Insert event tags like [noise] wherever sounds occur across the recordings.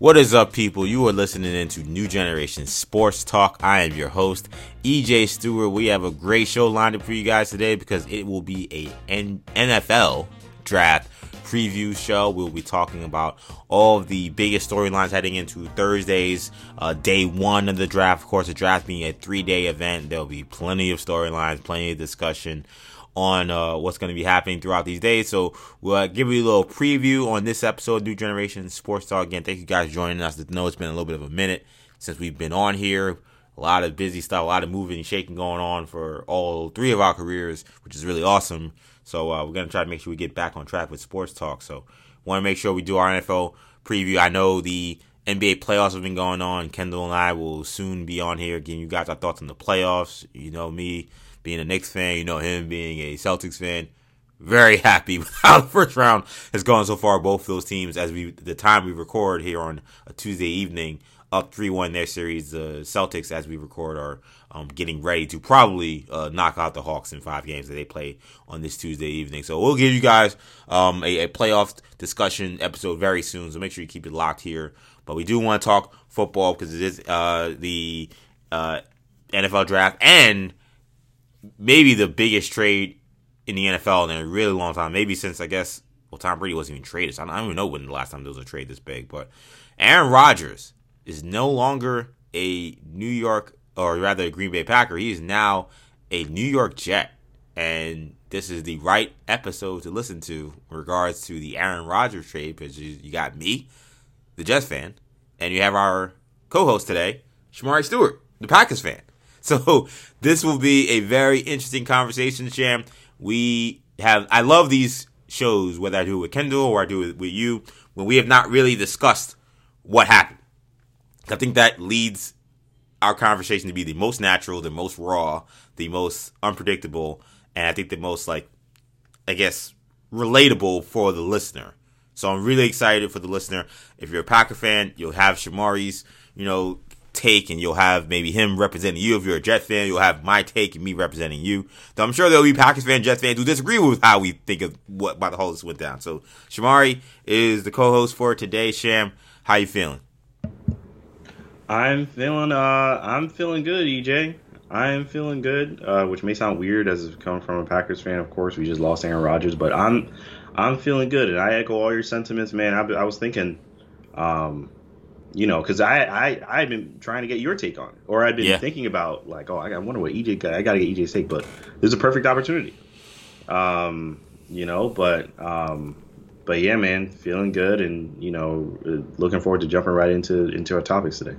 What is up, people? You are listening into Nu Generation Sports Talk. I am your host, EJ Stewart. We have a great show lined up for you guys today because it will be a NFL draft preview show. We'll be talking about all of the biggest storylines heading into Thursday's uh, day one of the draft. Of course, the draft being a three day event, there'll be plenty of storylines, plenty of discussion on uh, what's going to be happening throughout these days. So we'll uh, give you a little preview on this episode, Nu Generation Sports Talk. Again, thank you guys for joining us. I know it's been a little bit of a minute since we've been on here. A lot of busy stuff, a lot of moving and shaking going on for all three of our careers, which is really awesome. So uh, we're going to try to make sure we get back on track with sports talk. So want to make sure we do our NFL preview. I know the NBA playoffs have been going on. Kendall and I will soon be on here giving you guys our thoughts on the playoffs. You know me being a Knicks fan, you know him being a Celtics fan. Very [laughs] happy with how the first round has gone so far. Both those teams, as we the time we record here on a Tuesday evening, up three one their series. The Celtics, as we record, are um, getting ready to probably uh, knock out the Hawks in five games that they play on this Tuesday evening. So we'll give you guys um, a, a playoff discussion episode very soon. So make sure you keep it locked here. But we do want to talk football because it is uh, the uh, NFL draft and maybe the biggest trade in the NFL in a really long time. Maybe since I guess well Tom Brady wasn't even traded. So I don't even know when the last time there was a trade this big. But Aaron Rodgers is no longer a New York or rather a Green Bay Packer. He is now a New York Jet. And this is the right episode to listen to in regards to the Aaron Rodgers trade because you got me, the Jets fan, and you have our co-host today, Shamari Stewart, the Packers fan. So this will be a very interesting conversation, Sham. We have I love these shows, whether I do it with Kendall or I do it with you, when we have not really discussed what happened. I think that leads our conversation to be the most natural, the most raw, the most unpredictable, and I think the most like I guess relatable for the listener. So I'm really excited for the listener. If you're a Packer fan, you'll have Shamari's, you know, take and you'll have maybe him representing you. If you're a Jet fan, you'll have my take and me representing you. Though I'm sure there'll be Packers fans, Jets fans who disagree with how we think of what about the whole this went down. So Shamari is the co-host for today. Sham, how you feeling? I'm feeling uh I'm feeling good, EJ. I am feeling good, uh, which may sound weird as coming from a Packers fan. Of course, we just lost Aaron Rodgers, but I'm I'm feeling good, and I echo all your sentiments, man. I, I was thinking, um, you know, because I I I've been trying to get your take on it, or I've been Yeah. thinking about like, oh, I wonder what EJ got. I got to get EJ's take, but there's a perfect opportunity. Um, you know, but um, but yeah, man, feeling good, and you know, uh, looking forward to jumping right into into our topics today.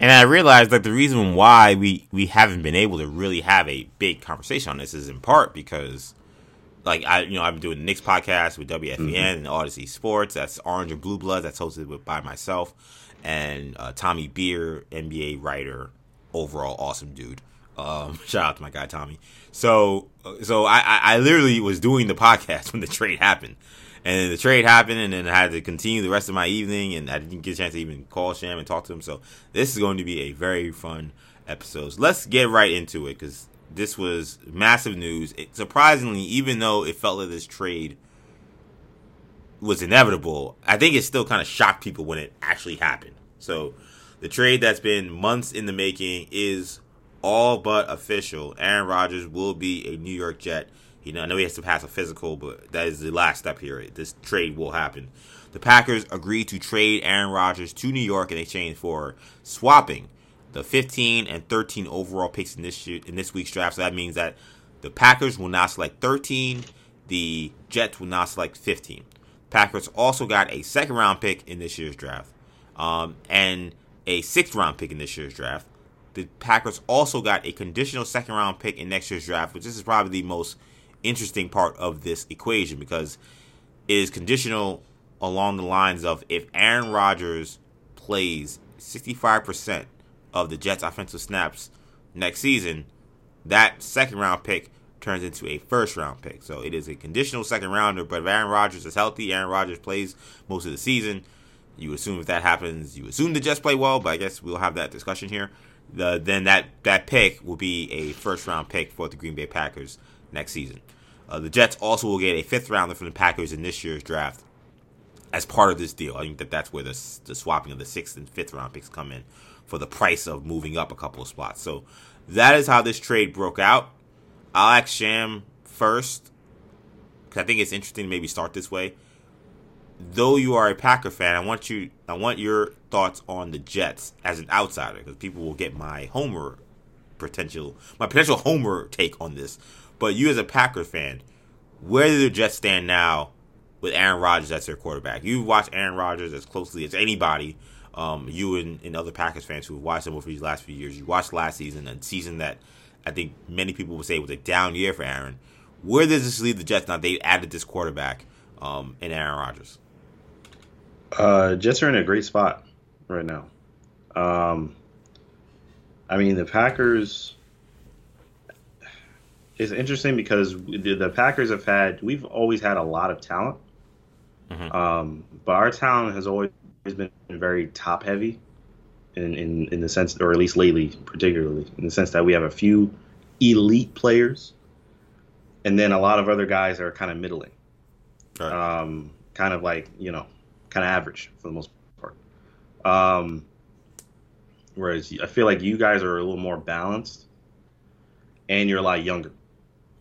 And I realized that the reason why we, we haven't been able to really have a big conversation on this is in part because, like I you know I've been doing the Knicks podcast with WFEN and Odyssey Sports. That's Orange and Blue Bloods. That's hosted with, by myself and uh, Tommy Beer, NBA writer, overall awesome dude. Um, [laughs] shout out to my guy Tommy. So so I, I literally was doing the podcast [laughs] when the trade happened. And the trade happened, and then I had to continue the rest of my evening, and I didn't get a chance to even call Sham and talk to him. So this is going to be a very fun episode. So let's get right into it because this was massive news. It, surprisingly, even though it felt like this trade was inevitable, I think it still kind of shocked people when it actually happened. So the trade that's been months in the making is all but official. Aaron Rodgers will be a New York Jet. You know, I know he has to pass a physical, but that is the last step here. This trade will happen. The Packers agreed to trade Aaron Rodgers to New York in exchange for swapping the 15 and 13 overall picks in this year, in this week's draft. So that means that the Packers will not select 13, the Jets will not select 15. Packers also got a second round pick in this year's draft, um, and a sixth round pick in this year's draft. The Packers also got a conditional second round pick in next year's draft, which this is probably the most interesting part of this equation because it is conditional along the lines of if Aaron Rodgers plays 65% of the Jets' offensive snaps next season, that second round pick turns into a first round pick. So it is a conditional second rounder, but if Aaron Rodgers is healthy, Aaron Rodgers plays most of the season, you assume if that happens, you assume the Jets play well, but I guess we'll have that discussion here. The, then that, that pick will be a first round pick for the Green Bay Packers next season. Uh, the Jets also will get a fifth rounder from the Packers in this year's draft as part of this deal. I think that that's where the the swapping of the sixth and fifth round picks come in for the price of moving up a couple of spots. So that is how this trade broke out. I'll ask Sham first because I think it's interesting to maybe start this way. Though you are a Packer fan, I want you, I want your thoughts on the Jets as an outsider because people will get my homer potential, my potential homer take on this. But you as a Packer fan, where do the Jets stand now with Aaron Rodgers as their quarterback? You've watched Aaron Rodgers as closely as anybody. Um, you and, and other Packers fans who have watched him over these last few years. You watched last season, a season that I think many people would say was a down year for Aaron. Where does this leave the Jets now? They added this quarterback um, in Aaron Rodgers. Uh, Jets are in a great spot right now. Um, I mean, the Packers. It's interesting because the, the Packers have had. We've always had a lot of talent, mm-hmm. um, but our talent has always been very top heavy, in, in in the sense, or at least lately, particularly in the sense that we have a few elite players, and then a lot of other guys are kind of middling, right. um, kind of like you know, kind of average for the most part. Um, whereas I feel like you guys are a little more balanced, and you're a lot younger.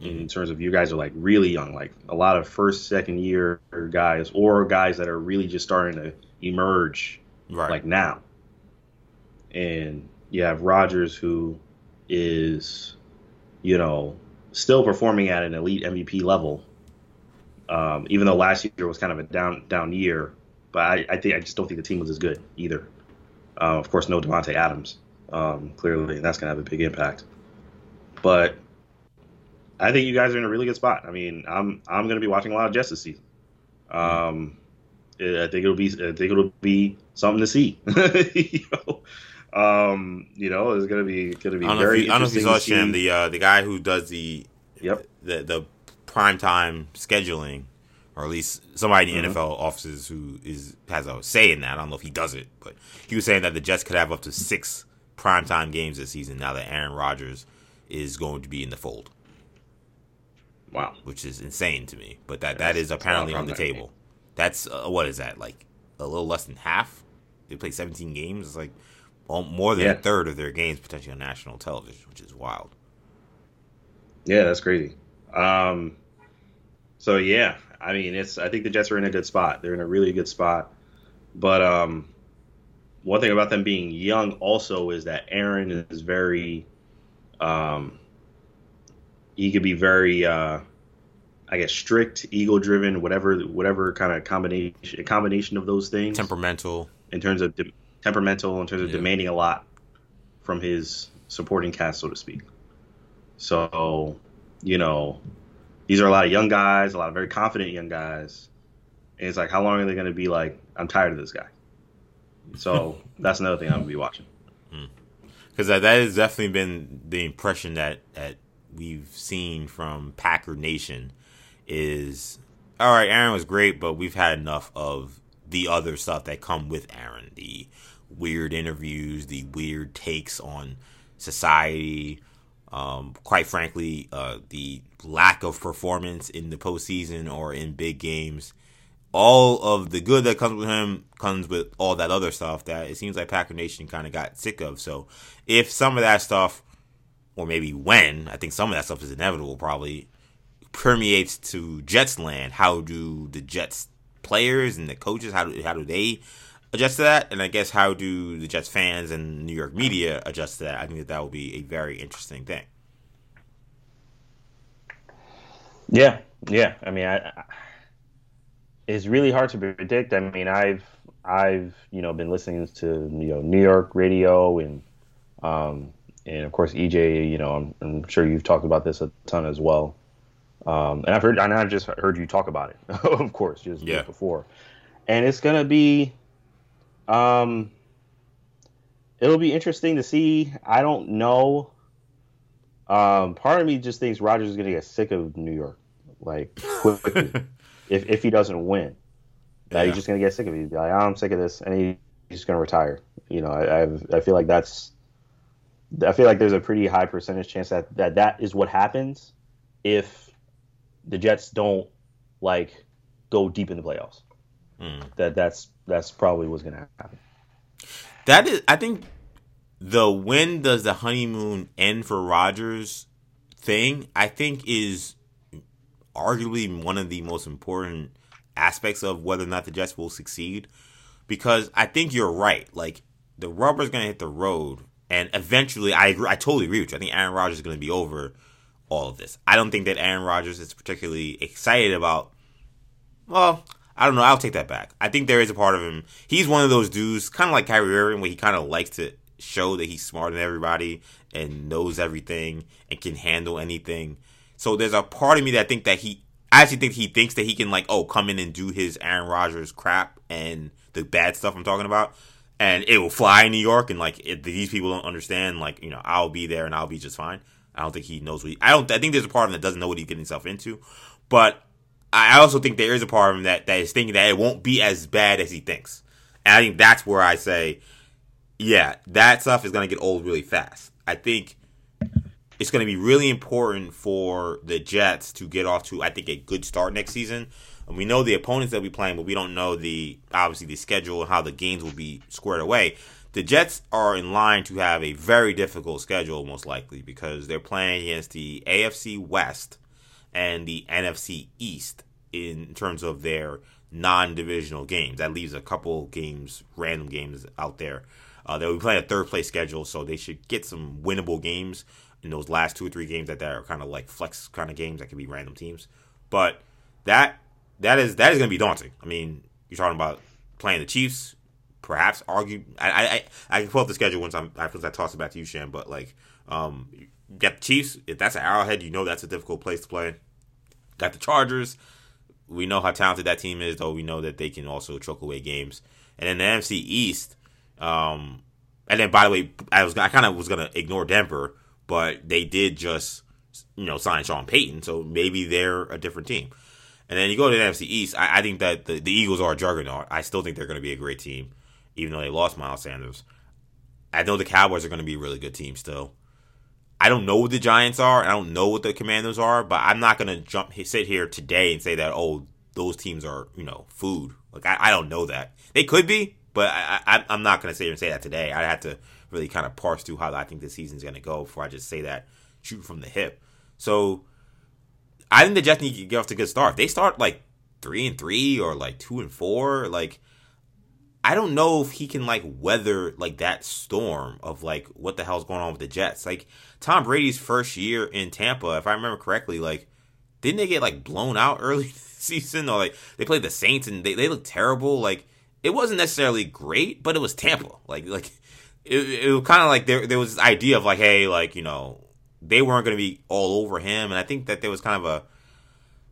Mm-hmm. In terms of you guys are like really young, like a lot of first, second year guys, or guys that are really just starting to emerge, right. like now. And you have Rodgers, who is, you know, still performing at an elite MVP level. Um, even though last year was kind of a down down year, but I, I think I just don't think the team was as good either. Uh, of course, no Davante Adams, um, clearly, and that's gonna have a big impact. But I think you guys are in a really good spot. I mean, I'm I'm gonna be watching a lot of Jets this season. Um, I think it'll be I think it'll be something to see. [laughs] you know? Um, you know, it's gonna be gonna be I very. You, I don't know if you saw Sham, the uh, the guy who does the yep the the prime time scheduling, or at least somebody in the mm-hmm. NFL offices who is has a say in that. I don't know if he does it, but he was saying that the Jets could have up to six primetime games this season now that Aaron Rodgers is going to be in the fold. Wow, which is insane to me, but that that is apparently on the table. That's uh, what is that like a little less than half? They play 17 games. It's like more than yeah. a third of their games potentially on national television, which is wild. Yeah, that's crazy. Um, so yeah, I mean, it's I think the Jets are in a good spot. They're in a really good spot. But um, one thing about them being young also is that Aaron is very, um, he could be very, uh, I guess, strict, ego driven, whatever, whatever kind of combination, a combination of those things. Temperamental. In terms of de- temperamental, in terms of yeah. demanding a lot from his supporting cast, so to speak. So, you know, these are a lot of young guys, a lot of very confident young guys. And it's like, how long are they going to be like, I'm tired of this guy? So [laughs] that's another thing I'm going to be watching. Because hmm. that, that has definitely been the impression that, that we've seen from Packer Nation is, all right, Aaron was great, but we've had enough of the other stuff that come with Aaron, the weird interviews, the weird takes on society, um, quite frankly, uh, the lack of performance in the postseason or in big games, all of the good that comes with him comes with all that other stuff that it seems like Packer Nation kind of got sick of. So if some of that stuff, or maybe when, I think some of that stuff is inevitable, probably permeates to Jets land, how do the Jets players and the coaches, how do, how do they adjust to that? And I guess how do the Jets fans and New York media adjust to that? I think that that will be a very interesting thing. Yeah, yeah. I mean, I, I, it's really hard to predict. I mean, I've I've you know been listening to you know New York radio and um, and of course EJ. You know, I'm, I'm sure you've talked about this a ton as well. Um, and I've heard, and I've just heard you talk about it, [laughs] of course, just yeah. before. And it's gonna be um, it'll be interesting to see. I don't know. Um, part of me just thinks Rodgers is going to get sick of New York, like quickly, [laughs] if if he doesn't win. That yeah. he's just going to get sick of it. He's like, I'm sick of this, and he, he's just going to retire. You know, I I've, I feel like that's. I feel like there's a pretty high percentage chance that, that that is what happens if the Jets don't like go deep in the playoffs. Mm. that that's that's probably what's to happen. That is, I think, the when does the honeymoon end for Rodgers thing? I think is arguably one of the most important aspects of whether or not the Jets will succeed. Because I think you're right. Like the rubber's gonna hit the road, and eventually, I agree. I totally agree with you. I think Aaron Rodgers is gonna be over all of this. I don't think that Aaron Rodgers is particularly excited about. Well, I don't know. I'll take that back. I think there is a part of him. He's one of those dudes, kind of like Kyrie Irving, where he kind of likes to show that he's smarter than everybody and knows everything and can handle anything. So there's a part of me that think that he I actually think he thinks that he can like oh come in and do his Aaron Rodgers crap and the bad stuff I'm talking about and it will fly in New York and like these people don't understand like you know I'll be there and I'll be just fine. I don't think he knows what he, I don't I think there's a part of him that doesn't know what he's getting himself into. But I also think there is a part of him that, that is thinking that it won't be as bad as he thinks. And I think that's where I say, yeah, that stuff is going to get old really fast. I think it's going to be really important for the Jets to get off to, I think, a good start next season. And we know the opponents that we playing, but we don't know the obviously the schedule and how the games will be squared away. The Jets are in line to have a very difficult schedule, most likely, because they're playing against the AFC West and the NFC East in terms of their non-divisional games. That leaves a couple games, random games out there. Uh, they'll be playing a third place schedule, so they should get some winnable games in those last two or three games that are kind of like flex kind of games that could be random teams. But that that is that is going to be daunting. I mean, you're talking about playing the Chiefs, perhaps argue. I I I can pull up the schedule once I'm I I toss it back to you, Sham. But like, um, get the Chiefs. If that's an Arrowhead, you know that's a difficult place to play. Got the Chargers. We know how talented that team is, though. We know that they can also choke away games. And then the NFC East. Um, and then by the way, I was I kind of was gonna ignore Denver but they did just you know sign Sean Payton, so maybe they're a different team. And then you go to the NFC East. I, I think that the, the, Eagles are a juggernaut. I still think they're going to be a great team, even though they lost Miles Sanders. I know the Cowboys are going to be a really good team still. I don't know what the Giants are. I don't know what the Commanders are, but I'm not to jump sit here today and say that oh those teams are you know food. Like I, I don't know that they could be, but I, I I'm not to sit here and say that today. I have to really kind of parse through how I think the season's to go before I just say that shoot from the hip. So I think the Jets need to get off to a good start. If they start like three and three or like two and four, like I don't know if he can like weather like that storm of like what the hell's going on with the Jets. Like Tom Brady's first year in Tampa, if I remember correctly, like didn't they get like blown out [laughs] early season or like they played the Saints and they, they looked terrible. Like it wasn't necessarily great, but it was Tampa. Like like it, it was kind of like there there was this idea of like, hey, like you know, they weren't going to be all over him, and I think that there was kind of a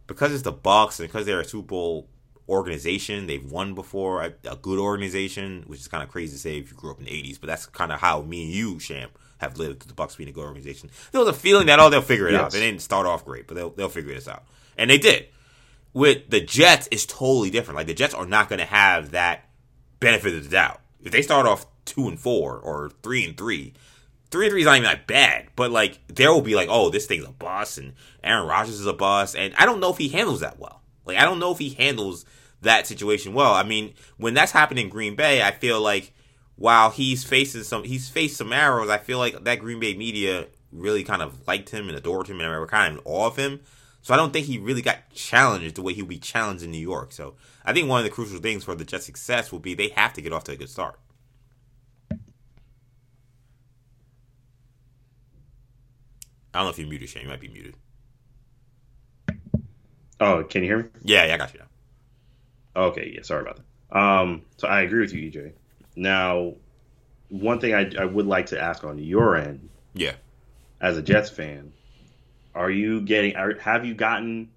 because it's the Bucs and because they're a Super Bowl organization, they've won before, a, a good organization, which is kind of crazy to say if you grew up in the '80s, but that's kind of how me and you, Sham, have lived the Bucs being a good organization. There was a feeling that oh, they'll figure it yes. out. They didn't start off great, but they'll they'll figure this out, and they did. With the Jets, it's totally different. Like the Jets are not going to have that benefit of the doubt. If they start off two and four or three and three. Three and three is not even that bad, but like there will be like, oh, this thing's a bust, and Aaron Rodgers is a bust, and I don't know if he handles that well. Like I don't know if he handles that situation well. I mean, when that's happened in Green Bay, I feel like while he's facing some, he's faced some arrows. I feel like that Green Bay media really kind of liked him and adored him and were kind of in awe of him. So I don't think he really got challenged the way he would be challenged in New York. So I think one of the crucial things for the Jets' success will be they have to get off to a good start. I don't know if you're muted, Shane. You might be muted. Oh, can you hear me? Yeah, yeah, I got you now. Okay, yeah, sorry about that. Um, so I agree with you, EJ. Now, one thing I, I would like to ask on your end, yeah, as a Jets fan, are you getting, are, have you gotten,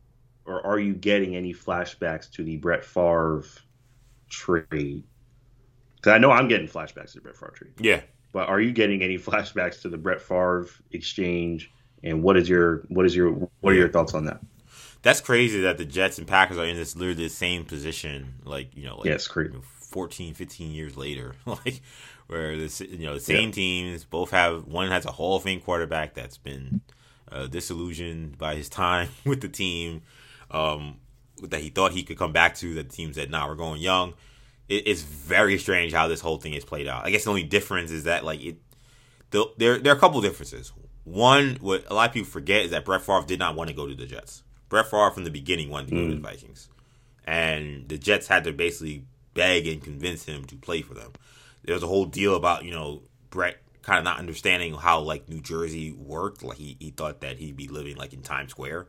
or are you getting any flashbacks to the Brett Favre trade? Because I know I'm getting flashbacks to the Brett Favre trade. Yeah, but are you getting any [laughs] flashbacks to the Brett Favre exchange and what is your what is your what are your thoughts on that? That's crazy that the Jets and Packers are in this literally the same position, like you know, like yes, crazy. 14, 15 years later, [laughs] like where this you know the same yeah. teams both have one has a Hall of Fame quarterback that's been uh, disillusioned by his time [laughs] with the team. Um, that he thought he could come back to. That the team said, "Nah, we're going young." It, it's very strange how this whole thing is played out. I guess the only difference is that like it, the, there there are a couple differences. One, what a lot of people forget is that Brett Favre did not want to go to the Jets. Brett Favre from the beginning wanted to go mm. to the Vikings, and the Jets had to basically beg and convince him to play for them. There was a whole deal about you know Brett kind of not understanding how like New Jersey worked. Like he, he thought that he'd be living like in Times Square.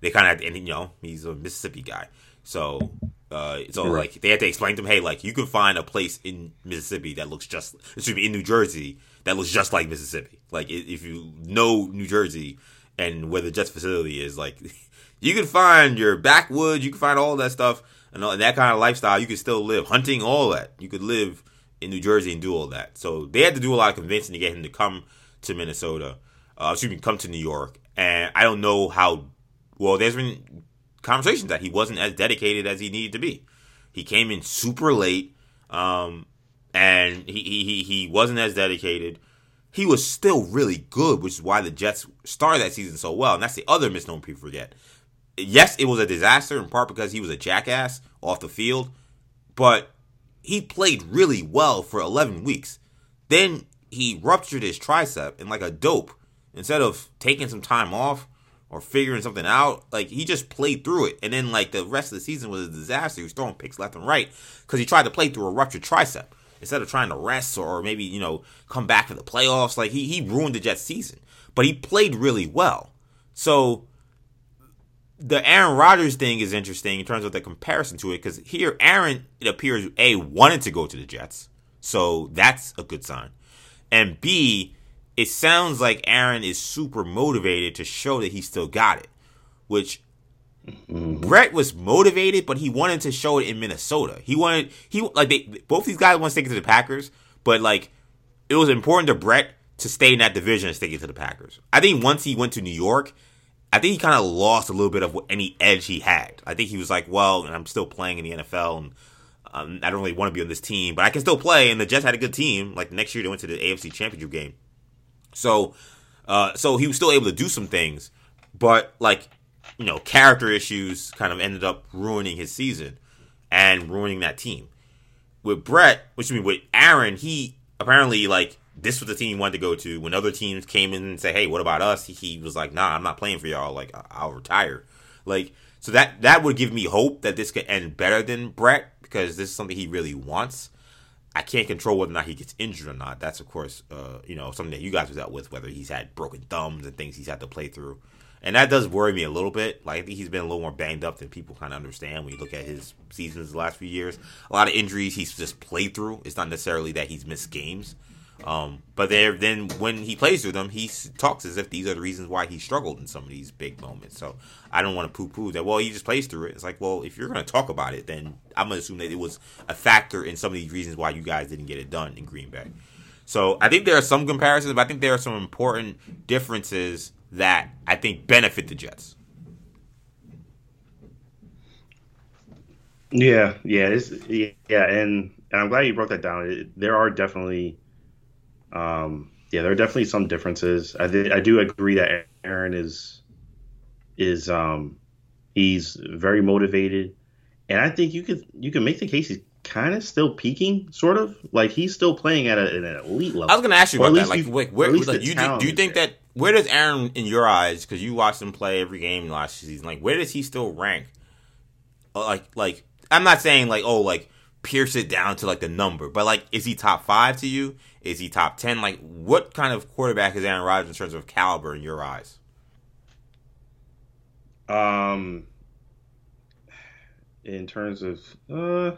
They kind of had to, and you know he's a Mississippi guy, so uh, so right. like they had to explain to him, hey, like you can find a place in Mississippi that looks just excuse me in New Jersey that looks just like Mississippi. Like if you know New Jersey and where the Jets facility is, like [laughs] you can find your backwoods, you can find all that stuff and, all, that kind of lifestyle. You can still live hunting, all that. You could live in New Jersey and do all that. So they had to do a lot of convincing to get him to come to Minnesota. Uh, excuse me, come to New York. And I don't know how well. There's been conversations that he wasn't as dedicated as he needed to be. He came in super late, um, and he, he he wasn't as dedicated. He was still really good, which is why the Jets started that season so well. And that's the other misnomer people forget. Yes, it was a disaster in part because he was a jackass off the field, but he played really well for 11 weeks. Then he ruptured his tricep and like a dope, instead of taking some time off or figuring something out, like he just played through it. And then like the rest of the season was a disaster. He was throwing picks left and right because he tried to play through a ruptured tricep instead of trying to rest or maybe you know come back for the playoffs. Like he he ruined the Jets season, but he played really well. So the Aaron Rodgers thing is interesting in terms of the comparison to it because here Aaron it appears a wanted to go to the Jets, so that's a good sign, and B it sounds like Aaron is super motivated to show that he still got it, which mm-hmm. Brett was motivated, but he wanted to show it in Minnesota. He wanted he like they both these guys want to stick it to the Packers, but like it was important to Brett to stay in that division and stick it to the Packers. I think once he went to New York I think he kind of lost a little bit of any edge he had. I think he was like, well, I'm still playing in the NFL, and um, I don't really want to be on this team, but I can still play. And the Jets had a good team. Like next year, they went to the AFC Championship game, so uh, so he was still able to do some things, but like you know, character issues kind of ended up ruining his season and ruining that team. With Brett, which I mean with Aaron, he apparently like this was the team he wanted to go to. When other teams came in and say, "Hey, what about us?" He, was like, "Nah, I'm not playing for y'all. Like, I'll retire." Like, so that that would give me hope that this could end better than Brett because this is something he really wants. I can't control whether or not he gets injured or not. That's of course, uh, you know, something that you guys have dealt with, whether he's had broken thumbs and things he's had to play through, and that does worry me a little bit. Like I think he's been a little more banged up than people kind of understand when you look at his seasons the last few years. A lot of injuries he's just played through. It's not necessarily that he's missed games. Um, but there, then when he plays with them, he talks as if these are the reasons why he struggled in some of these big moments. So I don't want to poo-poo that. Well, he just plays through it. It's like, well, if you're going to talk about it, then I'm going to assume that it was a factor in some of these reasons why you guys didn't get it done in Green Bay. So I think there are some comparisons, but I think there are some important differences that I think benefit the Jets. Yeah, yeah, yeah, and, and I'm glad you broke that down. It, there are definitely um, yeah, there are definitely some differences. I, th- I do agree that Aaron is is um, he's very motivated, and I think you could you can make the case he's kind of still peaking, sort of like he's still playing at, a, an elite level. I was going to ask you about that. Like, wait, where, like, you, do, do you think that where does Aaron in your eyes? Because you watched him play every game last season. Like, where does he still rank? Uh, like, like I'm not saying like oh like pierce it down to like the number, but like is he top five to you? Is he top ten? Like, what kind of quarterback is Aaron Rodgers in terms of caliber in your eyes? Um, in terms of, uh,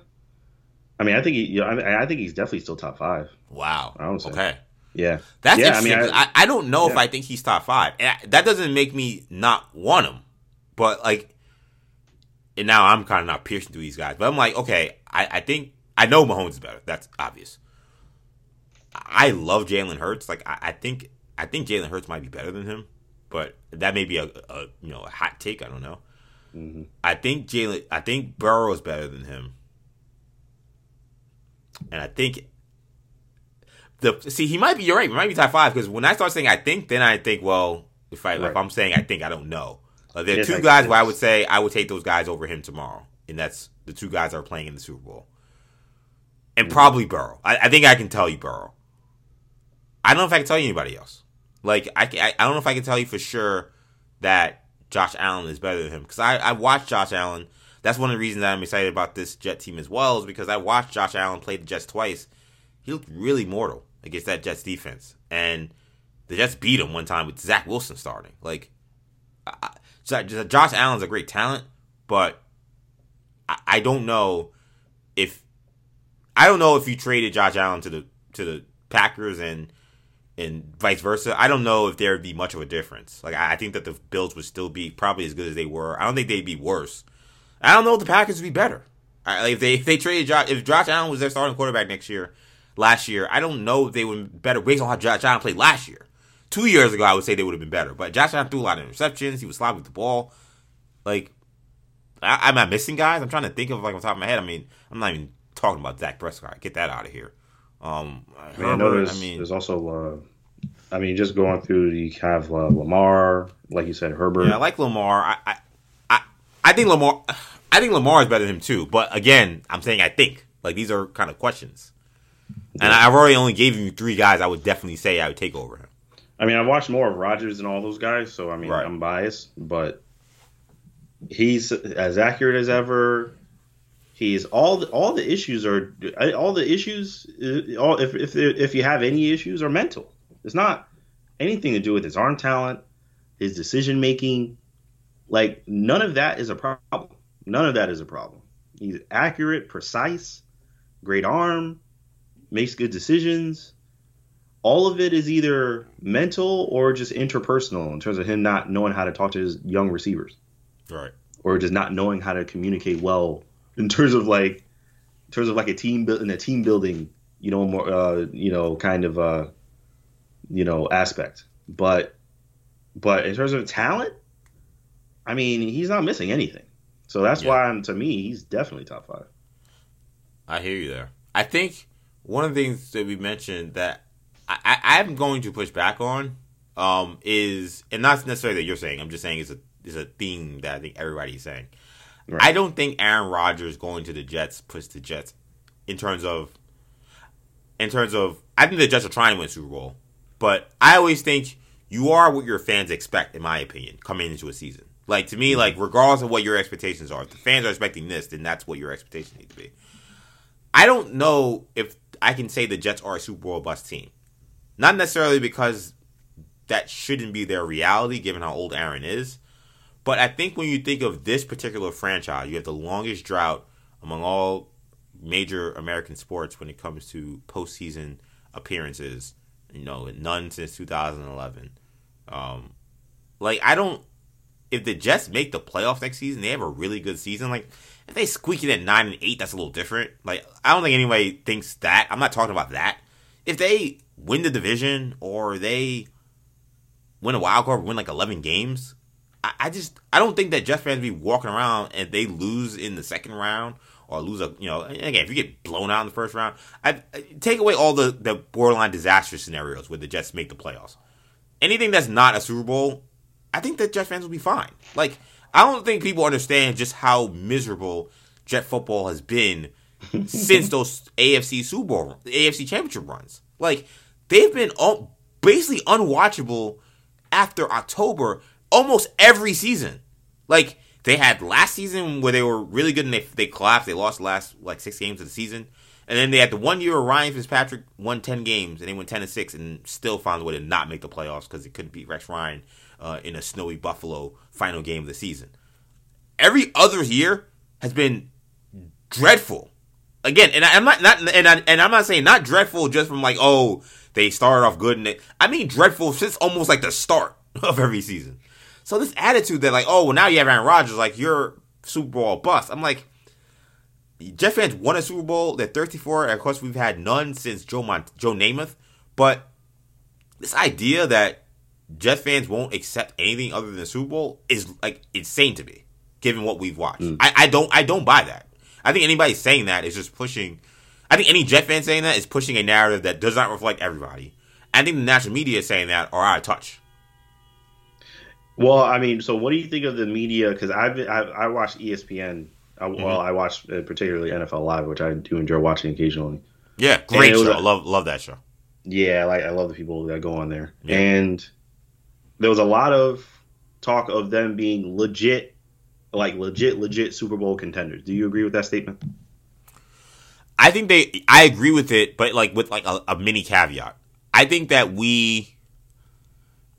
I mean, I think he, you know, I, I think he's definitely still top five. Wow. I don't say. Okay. Yeah, that's yeah. I, mean, I, I, don't know yeah. if I think he's top five, and that doesn't make me not want him. But like, and now I'm kind of not piercing through these guys, but I'm like, okay, I, I think I know Mahomes is better. That's obvious. I love Jalen Hurts. Like I, I, think I think Jalen Hurts might be better than him, but that may be a, a you know a hot take. I don't know. Mm-hmm. I think Jalen. I think Burrow is better than him, and I think the see he might be. You're right. He might be top five because when I start saying I think, then I think well if I right. if I'm saying I think I don't know. Uh, there are two guys where I would say I would take those guys over him tomorrow, and that's the two guys that are playing in the Super Bowl, and mm-hmm. probably Burrow. I, I, think I can tell you Burrow. I don't know if I can tell you anybody else. Like I, I, I don't know if I can tell you for sure that Josh Allen is better than him because I, I watched Josh Allen. That's one of the reasons that I'm excited about this Jet team as well is because I watched Josh Allen play the Jets twice. He looked really mortal against that Jets defense, and the Jets beat him one time with Zach Wilson starting. Like, I, Josh Allen's a great talent, but I, don't know if I don't know if you traded Josh Allen to the to the Packers and and vice versa. I don't know if there would be much of a difference. Like I, I think that the Bills would still be probably as good as they were. I don't think they'd be worse. I don't know if the Packers would be better. I, like if they if they traded Josh if Josh Allen was their starting quarterback next year, last year, I don't know if they would be better based on how Josh Allen played last year. Two years ago, I would say they would have been better. But Josh Allen threw a lot of interceptions. He was sloppy with the ball. Like, I, am I missing guys? I'm trying to think of like on top of my head. I mean, I'm not even talking about Dak Prescott. Get that out of here. Um, I, mean, I know there's, I mean, there's also, uh, I mean, just going through, you have uh, Lamar, like you said, Herbert. Yeah, I like Lamar. I, I, I, I think Lamar, [sighs] I think Lamar is better than him too. But again, I'm saying I think. Like these are kind of questions. And I've already only gave you three guys I would definitely say I would take over him. I mean, I watched more of Rodgers than all those guys, so I mean, right. I'm biased, but he's as accurate as ever. He's all the, all the issues are all the issues. All if if if you have any issues are mental. It's not anything to do with his arm talent, his decision making. Like none of that is a problem. None of that is a problem. He's accurate, precise, great arm, makes good decisions. All of it is either mental or just interpersonal in terms of him not knowing how to talk to his young receivers. Right. Or just not knowing how to communicate well in terms of like in terms of like a team build in a team building, you know, more uh, you know, kind of uh you know, aspect. But but in terms of talent, I mean, he's not missing anything. So that's yeah. why I'm to me, he's definitely top five. I hear you there. I think one of the things that we mentioned that I, I am going to push back on um, is, and not necessarily that you're saying. I'm just saying it's a it's a theme that I think everybody's saying. Right. I don't think Aaron Rodgers going to the Jets puts the Jets in terms of in terms of I think the Jets are trying to win Super Bowl, but I always think you are what your fans expect, in my opinion, coming into a season. Like to me, mm-hmm. like regardless of what your expectations are, if the fans are expecting this, then that's what your expectations need to be. I don't know if I can say the Jets are a Super Bowl bust team. Not necessarily because that shouldn't be their reality given how old Aaron is, but I think when you think of this particular franchise, you have the longest drought among all major American sports when it comes to postseason appearances. You know, none since 2011. Um, like I don't. If the Jets make the playoffs next season, they have a really good season. Like if they squeak it at nine and eight, that's a little different. Like I don't think anybody thinks that. I'm not talking about that. If they win the division or they win a wild card, win like 11 games, I, I just I don't think that Jets fans be walking around and they lose in the second round or lose a you know again if you get blown out in the first round, I, I take away all the the borderline disaster scenarios where the Jets make the playoffs. Anything that's not a Super Bowl, I think that Jets fans will be fine. Like I don't think people understand just how miserable Jet football has been [laughs] since those AFC Super Bowl, AFC Championship runs. Like they've been un- basically unwatchable after October almost every season. Like they had last season where they were really good and they they collapsed. They lost the last like six games of the season. And then they had the one year where Ryan Fitzpatrick won ten games and they went ten and six and still found a way to not make the playoffs because they couldn't beat Rex Ryan uh, in a snowy Buffalo final game of the season. Every other year has been dreadful. Again, and I, am not not and I, and I'm not saying not dreadful just from like oh they started off good and they, I mean dreadful since almost like the start [laughs] of every season. So this attitude that like oh well now you have Aaron Rodgers like you're Super Bowl bust. I'm like Jets fans won a Super Bowl. They're 34. Of course, we've had none since Joe Mont- Joe Namath. But this idea that Jet fans won't accept anything other than the Super Bowl is like insane to me, given what we've watched. Mm. I, I don't I don't buy that. I think anybody saying that is just pushing. I think any Jet fan saying that is pushing a narrative that does not reflect everybody. I think the national media saying that are out of touch. Well, I mean, so what do you think of the media? Because I've I, I watched ESPN. I, mm-hmm. Well, I watch uh, particularly NFL Live, which I do enjoy watching occasionally. Yeah, great show. I love love that show. Yeah, like I love the people that go on there, yeah. and there was a lot of talk of them being legit, like legit, legit Super Bowl contenders. Do you agree with that statement? I think they. I agree with it, but like with like a, a mini caveat. I think that we.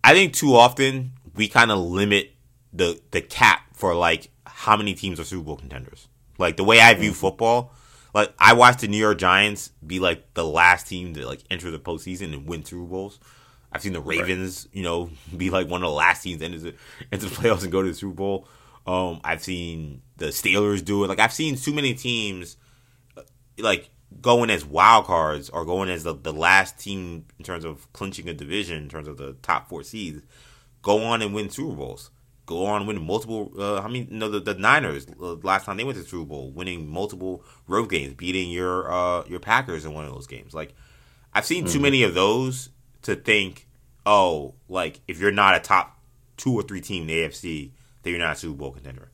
I think too often we kind of limit the the cap for like how many teams are Super Bowl contenders. Like the way I view mm-hmm. football, like I watched the New York Giants be like the last team to like enter the postseason and win Super Bowls. I've seen the Ravens, right. you know, [laughs] be like one of the last teams into the, [laughs] into the playoffs and go to the Super Bowl. Um, I've seen the Steelers do it. Like I've seen too many teams, uh, like going as wild cards or going as the, the last team in terms of clinching a division in terms of the top four seeds, go on and win Super Bowls. Go on win multiple. Uh, I mean, you know, the, the Niners uh, last time they went to the Super Bowl, winning multiple road games, beating your uh, your Packers in one of those games. Like I've seen mm-hmm. too many of those to think, oh, like if you're not a top two or three team in the AFC, then you're not a Super Bowl contender.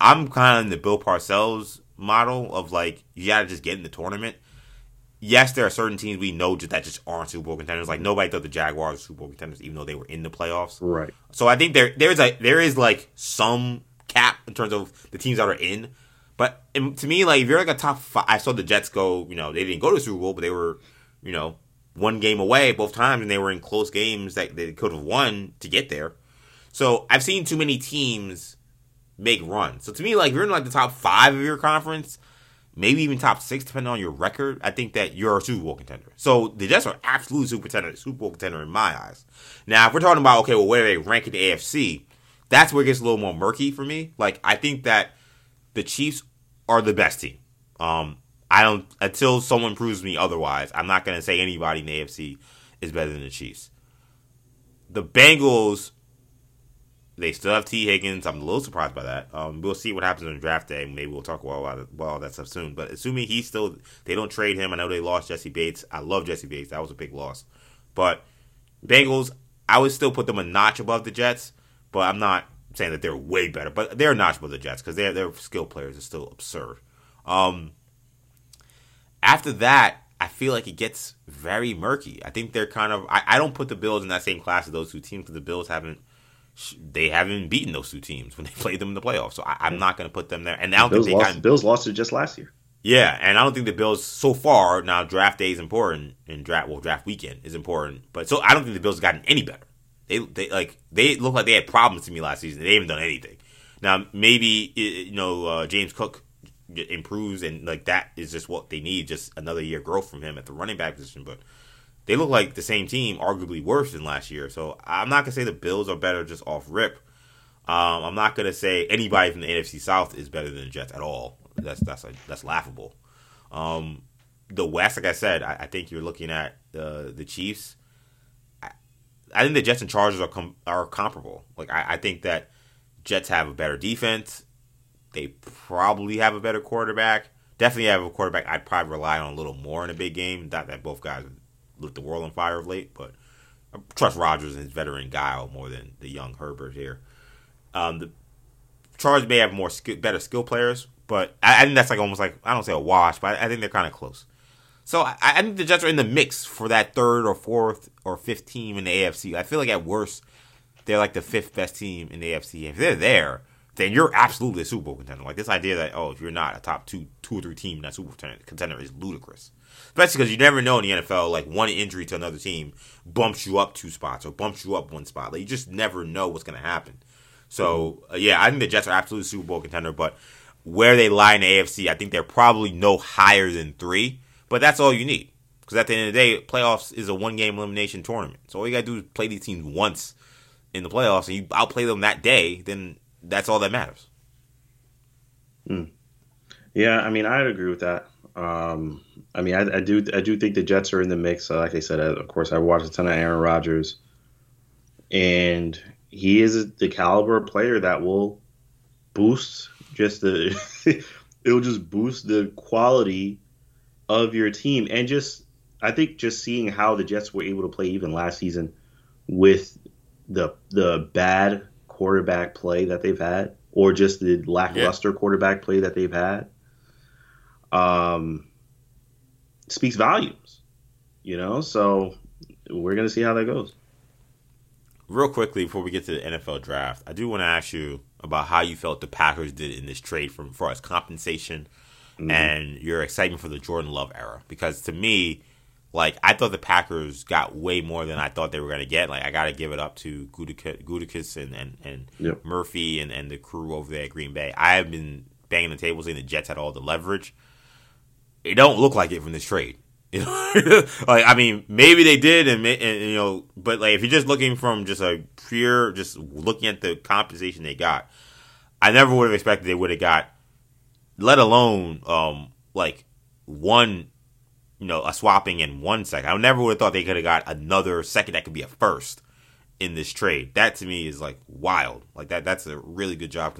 I'm kind of in the Bill Parcells model of like you gotta just get in the tournament. Yes, there are certain teams we know that just aren't Super Bowl contenders. Like nobody thought the Jaguars were Super Bowl contenders, even though they were in the playoffs. Right. So I think there there's a there is like some cap in terms of the teams that are in. But to me, like if you're like a top five, I saw the Jets go. You know, they didn't go to the Super Bowl, but they were, you know, one game away both times, and they were in close games that they could have won to get there. So I've seen too many teams make runs. So to me, like if you're in like the top five of your conference, maybe even top six, depending on your record. I think that you're a Super Bowl contender. So the Jets are absolutely Super contender, Super Bowl contender in my eyes. Now, if we're talking about okay, well, where they rank in the AFC, that's where it gets a little more murky for me. Like I think that the Chiefs are the best team. Um, I don't until someone proves me otherwise. I'm not going to say anybody in the AFC is better than the Chiefs. The Bengals, they still have Tee Higgins. I'm a little surprised by that. Um, we'll see what happens on draft day. Maybe we'll talk about about all that stuff soon. But assuming he's still, they don't trade him. I know they lost Jessie Bates. I love Jessie Bates. That was a big loss. But Bengals, I would still put them a notch above the Jets. But I'm not saying that they're way better. But they're a notch above the Jets because their their skill players are still absurd. Um, after that, I feel like it gets very murky. I think they're kind of. I, I don't put the Bills in that same class as those two teams because the Bills haven't. They haven't beaten those two teams when they [laughs] played them in the playoffs, so I, am not going to put them there. And I don't Bills think they lost, Bills lost it just last year. Yeah, and I don't think the Bills so far now draft day is important and draft well draft weekend is important, but so I don't think the Bills have gotten any better. They they like they look like they had problems to me last season. They haven't done anything. Now maybe you know uh, James Cook improves and like that is just what they need just another year growth from him at the running back position but they look like the same team arguably worse than last year. So i'm not to say the bills are better just off rip. Um, i'm not to say anybody from the nfc south is better than the jets at all. That's that's that's laughable. Um, the west like i said i, I think you're looking at the chiefs. I, I, think the jets and chargers are com- are comparable. Like I, I think that jets have a better defense. They probably have a better quarterback. Definitely have a quarterback I'd probably rely on a little more in a big game. Not that both guys lit the world on fire of late, but I trust Rodgers and his veteran guile more than the young Herbert here. Um, the Chargers may have more better skill players, but I, I, think that's like almost like I don't say a wash, but I, I think they're kind of close. So I, I, think the Jets are in the mix for that third or fourth or fifth team in the AFC. I feel like at worst they're like the fifth best team in the AFC. If they're there, then you're absolutely a Super Bowl contender. Like this idea that oh, if you're not a top two, two or three team that Super Bowl contender is ludicrous. Especially because you never know in the NFL, like one injury to another team bumps you up two spots or bumps you up one spot. Like you just never know what's going to happen. So uh, yeah, I think the Jets are absolutely Super Bowl contender, but where they lie in the AFC, I think they're probably no higher than three. But that's all you need because at the end of the day, playoffs is a one game elimination tournament. So all you got to do is play these teams once in the playoffs, and you outplay them that day. Then that's all that matters. Mm. Yeah, I mean, I'd agree with that. Um, I mean, I, I, do, I do think the Jets are in the mix. like I said, I, of course, I watched a ton of Aaron Rodgers, and he is the caliber player that will boost just the, [laughs] it will just boost the quality of your team, and just I think just seeing how the Jets were able to play even last season with the the bad quarterback play that they've had, or just the lackluster yeah. quarterback play that they've had, um, speaks volumes. You know, so we're gonna see how that goes. Real quickly before we get to the NFL draft, I do want to ask you about how you felt the Packers did in this trade from far as compensation mm-hmm. and your excitement for the Jordan Love era. Because to me, like I thought the Packers got way more than I thought they were going to get. Like I got to give it up to Gutekunst and and, and yep. Murphy and, and the crew over there at Green Bay. I have been banging the table saying the Jets had all the leverage. It don't look like it from this trade. [laughs] like I mean, maybe they did, and, and, you know, but like if you're just looking from just a pure, just looking at the compensation they got, I never would have expected they would have got, let alone um like one you know, a swapping in one second. I never would have thought they could have got another second that could be a first in this trade. That to me is like wild. Like that that's a really good job,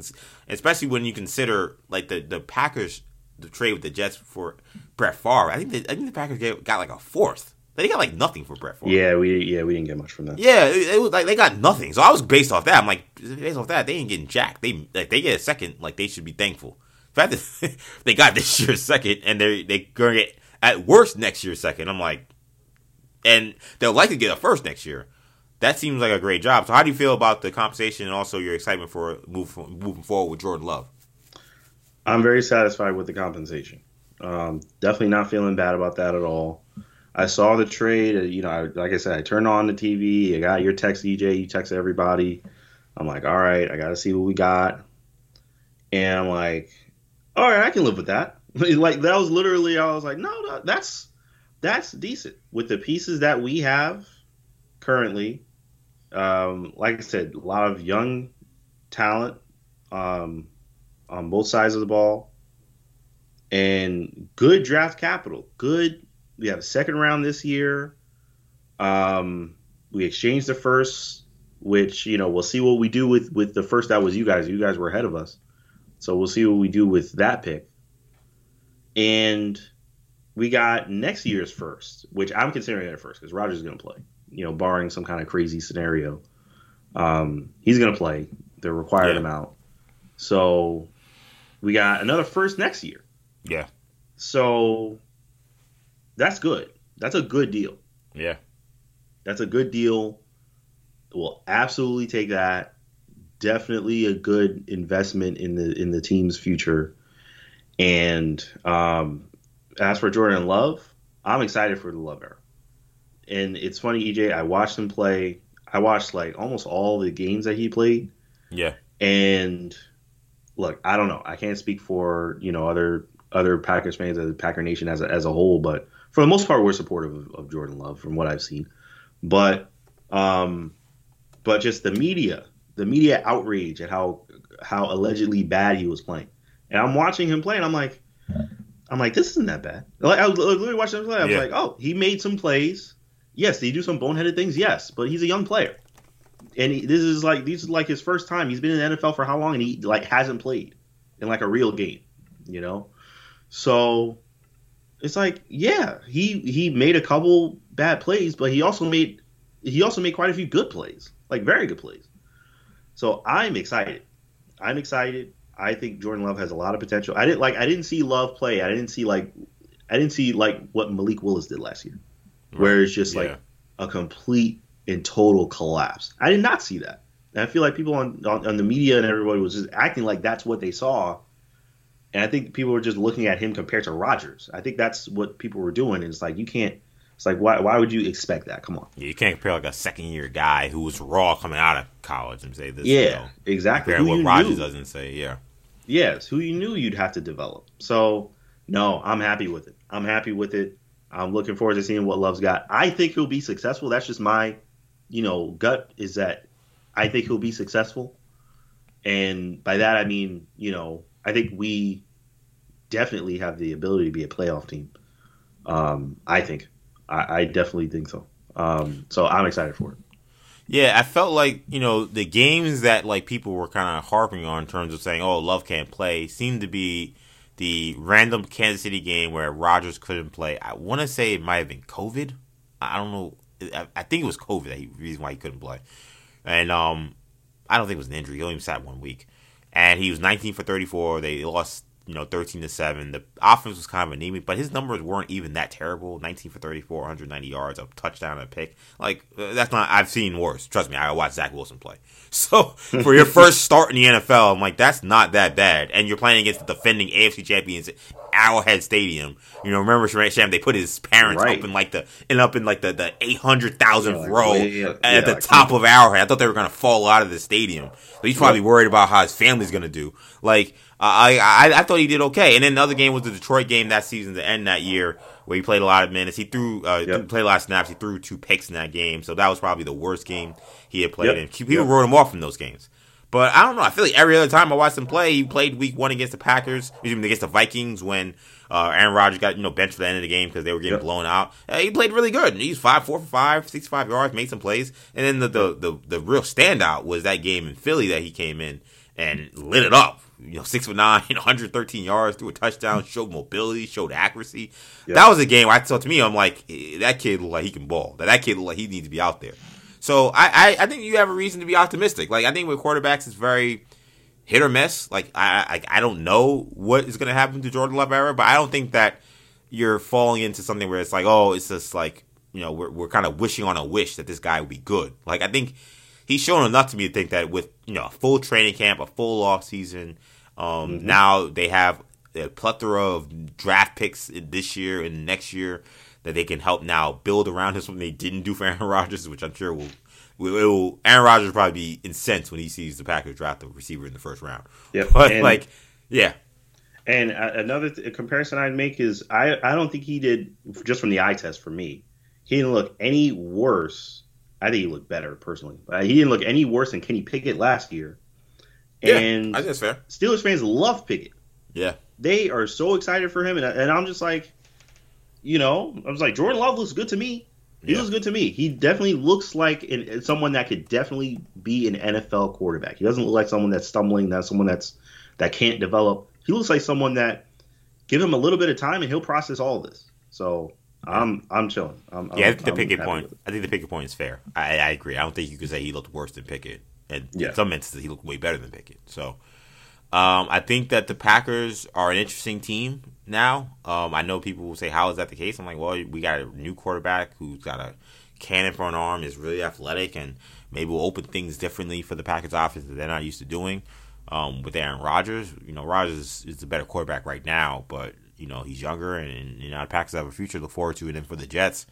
especially when you consider like the the Packers the trade with the Jets for Brett Favre. I think the, I think the Packers get, got like a fourth. They got like nothing for Brett Favre. Yeah, we yeah we didn't get much from that. Yeah, it, it was like they got nothing. So I was based off that. I'm like based off that they ain't getting jack. They like they get a second. Like they should be thankful. The fact that [laughs] they got this year's second and they they gonna get at worst next year second. I'm like, and they'll likely get a first next year. That seems like a great job. So how do you feel about the compensation and also your excitement for moving forward with Jordan Love? I'm very satisfied with the compensation. Um, definitely not feeling bad about that at all. I saw the trade. Uh, you know, I, like I said, I turned on the TV. I got your text, EJ. You text everybody. I'm like, all right, I got to see what we got. And I'm like, all right, I can live with that. [laughs] like that was literally I was like, no, no, that's that's decent with the pieces that we have currently. Um, like I said, a lot of young talent um, on both sides of the ball, and good draft capital. Good. We have a second round this year. Um, we exchanged the first, which you know we'll see what we do with with the first. That was you guys. You guys were ahead of us, so we'll see what we do with that pick and we got next year's first, which I'm considering it first because Rodgers is going to play. You know, barring some kind of crazy scenario, um, he's going to play the required yeah. amount. So we got another first next year. Yeah. So that's good. That's a good deal. Yeah. That's a good deal. We'll absolutely take that. Definitely a good investment in the in the team's future. And um, as for Jordan Love, I'm excited for the Love era. And it's funny, EJ. I watched him play. I watched like almost all the games that he played. Yeah. And look, I don't know. I can't speak for you know other other Packers fans, the Packer Nation as a, as a whole, but for the most part, we're supportive of, of Jordan Love from what I've seen. But um, but just the media, the media outrage at how how allegedly bad he was playing. And I'm watching him play, and I'm like, I'm like, this isn't that bad. Like I was literally watching him play. I was yeah. like, oh, he made some plays. Yes, did he do some boneheaded things? Yes, but he's a young player, and he, this is like this is like his first time. He's been in the NFL for how long, and he like hasn't played in like a real game, you know. So it's like, yeah, he he made a couple bad plays, but he also made he also made quite a few good plays, like very good plays. So I'm excited. I'm excited. I think Jordan Love has a lot of potential. I didn't like I didn't see Love play. I didn't see like I didn't see like what Malik Willis did last year, where it's just yeah. like a complete and total collapse. I did not see that. And I feel like people on, on, on the media and everybody was just acting like that's what they saw. And I think people were just looking at him compared to Rodgers. I think that's what people were doing. And it's like you can't. It's like why why would you expect that? Come on. Yeah, you can't compare like a second year guy who was raw coming out of college and say this. Yeah, you know, exactly. Compare what Rodgers doesn't say. Yeah. Yes, who you knew you'd have to develop. So no, I'm happy with it. I'm happy with it. I'm looking forward to seeing what Love's got. I think he'll be successful. That's just my, you know, gut is that I think he'll be successful. And by that I mean, you know, I think we definitely have the ability to be a playoff team. Um, I think. I, I definitely think so. Um, so I'm excited for it. Yeah, I felt like you know the games that like people were kind of harping on in terms of saying, "Oh, Love can't play," seemed to be the random Kansas City game where Rodgers couldn't play. I want to say it might have been COVID. I don't know. I, think it was COVID that he, reason why he couldn't play. and um, I don't think it was an injury. He only sat one week, and he was 19 for 34. They lost you know, 13 to 7. The offense was kind of anemic, but his numbers weren't even that terrible. 19 for 34, 190 yards, a touchdown, a pick. Like, uh, that's not, I've seen worse. Trust me, I watched Zach Wilson play. [laughs] So, for your [laughs] first start in the NFL, I'm like, that's not that bad. And you're playing against the defending AFC champions Arrowhead Stadium. You know, remember Sham? They put his parents right. up in like the and up in like the the eight hundred thousandth yeah, row yeah, at the top of Arrowhead. I thought they were gonna fall out of the stadium. So he's probably worried about how his family's gonna do. Like I, I I thought he did okay. And then the other game was the Detroit game that season to end that year where he played a lot of minutes. He threw uh, yep. played a lot of snaps. He threw two picks in that game, so that was probably the worst game he had played. Yep. And people yep. wrote him off from those games. But I don't know. I feel like every other time I watched him play, he played Week One against the Packers, even against the Vikings when uh, Aaron Rodgers got you know benched for the end of the game because they were getting blown out. Uh, he played really good. He's five four for five, 65 yards, made some plays. And then the, the the the real standout was that game in Philly that he came in and lit it up you know, six foot nine, [laughs] 113 yards, threw a touchdown, showed mobility, showed accuracy. Yep. That was a game I thought to me, I'm like, eh, that kid look like he can ball. That that kid like he needs to be out there. So I, I, I think you have a reason to be optimistic. Like I think with quarterbacks, it's very hit or miss. Like I, I, I don't know what is going to happen to Jordan Love era, but I don't think that you're falling into something where it's like, oh, it's just like you know, we're we're kind of wishing on a wish that this guy would be good. Like I think he's shown enough to me to think that with you know a full training camp, a full off season, um, mm-hmm. now they have a plethora of draft picks this year and next year that they can help now build around him. Something they didn't do for Aaron [laughs] Rodgers, which I'm sure will. Will, Aaron Rodgers will probably be incensed when he sees the Packers draft a receiver in the first round. Yeah, [laughs] but and, like, yeah. And another th- comparison I'd make is I I don't think he did just from the eye test for me. He didn't look any worse I think he looked better personally. But he didn't look any worse than Kenny Pickett last year. And yeah, I guess fair. Steelers fans love Pickett. Yeah, they are so excited for him, and, and I'm just like, you know, I was like, Jordan Love looks good to me. He yeah. looks good to me. He definitely looks like an, someone that could definitely be an NFL quarterback. He doesn't look like someone that's stumbling, not someone that's that can't develop. He looks like someone that give him a little bit of time and he'll process all of this. So I'm I'm chilling. I'm, yeah, I'm, I think the Pickett point. I think the Pickett point is fair. I, I agree. I don't think you could say he looked worse than Pickett. And yeah. in some instances, he looked way better than Pickett. So, um, I think that the Packers are an interesting team now. Um, I know people will say, "How is that the case?" I'm like, "Well, we got a new quarterback who's got a cannon for an arm, is really athletic, and maybe will open things differently for the Packers offense that they're not used to doing." Um, with Aaron Rodgers, you know, Rodgers is the better quarterback right now, but you know he's younger and, and you know the Packers have a future to look forward to. And then for the Jets,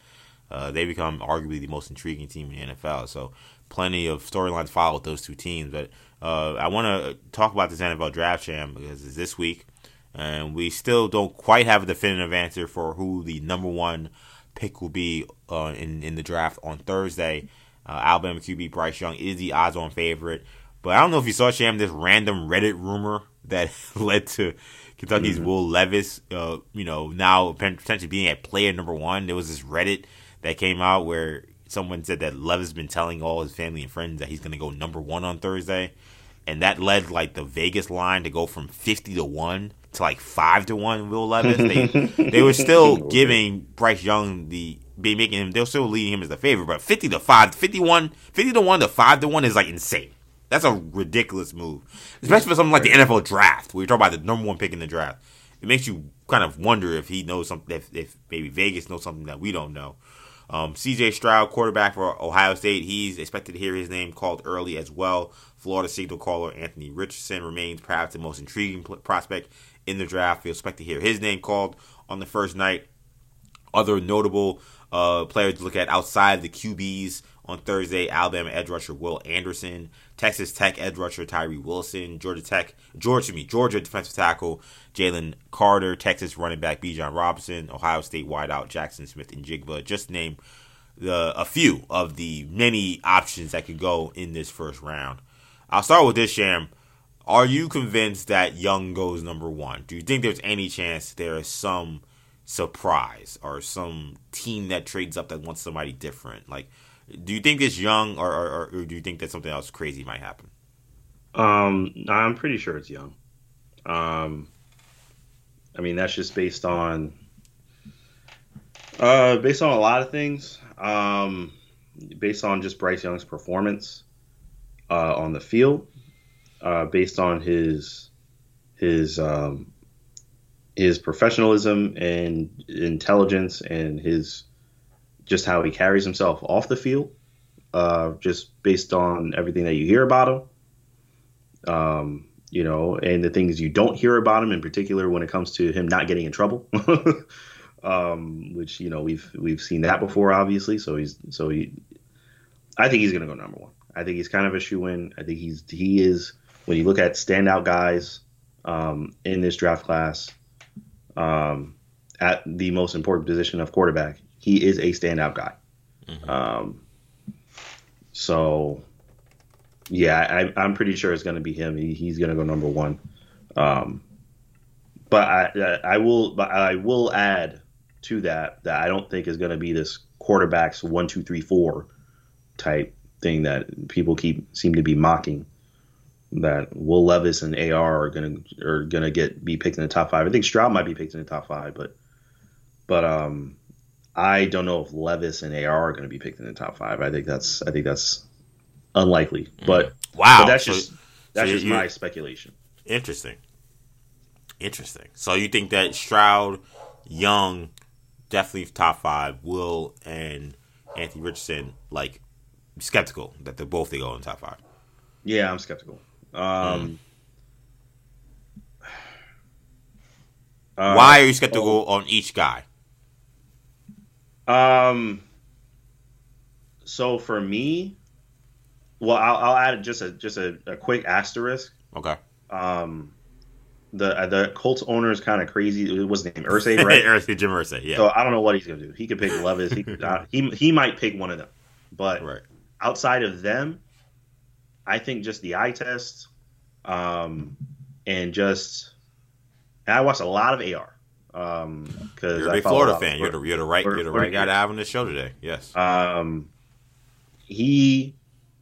uh, they become arguably the most intriguing team in the NFL. So plenty of storylines follow with those two teams. But uh, I want to talk about this NFL draft sham because it's this week, and we still don't quite have a definitive answer for who the number one pick will be uh, in in the draft on Thursday. Uh, Alabama QB Bryce Young is the odds-on favorite, but I don't know if you saw Sham this random Reddit rumor that [laughs] led to Kentucky's mm-hmm. Will Levis, uh, you know, now potentially being at player number one. There was this Reddit that came out where someone said that Levis has been telling all his family and friends that he's going to go number one on Thursday, and that led like the Vegas line to go from fifty to one to like five to one. Will Levis, they [laughs] they were still giving Bryce Young the be making him. They're still leading him as the favorite, but fifty to five, 51, 50 to one to five to one is like insane. That's a ridiculous move, especially for something like the NFL draft, where you're talking about the number one pick in the draft. It makes you kind of wonder if he knows something, if, if maybe Vegas knows something that we don't know. Um, C.J. Stroud, quarterback for Ohio State, he's expected to hear his name called early as well. Florida signal caller Anthony Richardson remains perhaps the most intriguing prospect in the draft. We expect to hear his name called on the first night. Other notable uh, players to look at outside the QBs on Thursday, Alabama edge rusher Will Anderson, Texas Tech edge rusher Tyree Wilson, Georgia Tech, Georgia me, Georgia defensive tackle Jalen Carter, Texas running back Bijan Robinson, Ohio State wideout Jackson Smith-Njigba. Just name the a few of the many options that could go in this first round. I'll start with this sham. Are you convinced that Young goes number one? Do you think there's any chance there is some surprise or some team that trades up that wants somebody different? Like, do you think it's young, or, or, or do you think that something else crazy might happen? Um, I'm pretty sure it's young. Um, I mean, that's just based on uh, based on a lot of things. Um, based on just Bryce Young's performance. uh, on the field, uh, based on his his um, his professionalism and intelligence and his just how he carries himself off the field, uh, just based on everything that you hear about him. Um, you know, and the things you don't hear about him in particular when it comes to him not getting in trouble. [laughs] um, which you know we've we've seen that before, obviously. So he's so he, I think he's going to go number one. I think he's kind of a shoe in. I think he's he is when you look at standout guys um, in this draft class um, at the most important position of quarterback. He is a standout guy. Mm-hmm. Um, so, yeah, I, am pretty sure it's going to be him. He, he's going to go number one. Um, but I, I will, but I will add to that that I don't think is going to be this quarterbacks one, two, three, four type thing that people keep seem to be mocking that Will Levis and AR are gonna are gonna get be picked in the top five. I think Stroud might be picked in the top five, but but um I don't know if Levis and AR are gonna be picked in the top five. I think that's I think that's unlikely. Mm. But wow, but that's so, just that's so just my speculation. Interesting. Interesting. So you think that Stroud, Young, definitely top five, Will and Anthony Richardson, like skeptical that they're both they go in top five. Yeah, I'm skeptical. Um, mm. [sighs] uh, Why are you skeptical oh, on each guy? Um. So for me, well, I'll, I'll add just a just a, a quick asterisk. Okay. Um, the the Colts owner is kind of crazy. What's his name? Irsay, right? [laughs] Irsay, Jim Irsay. Yeah. So I don't know what he's gonna do. He could pick Levis. He could, uh, he he might pick one of them, but right. outside of them, I think just the eye test, um, and just and I watched a lot of AR. Um, because you're a big Florida fan. You're the, you're the right you're the right guy to have on the show today. Yes. Um, he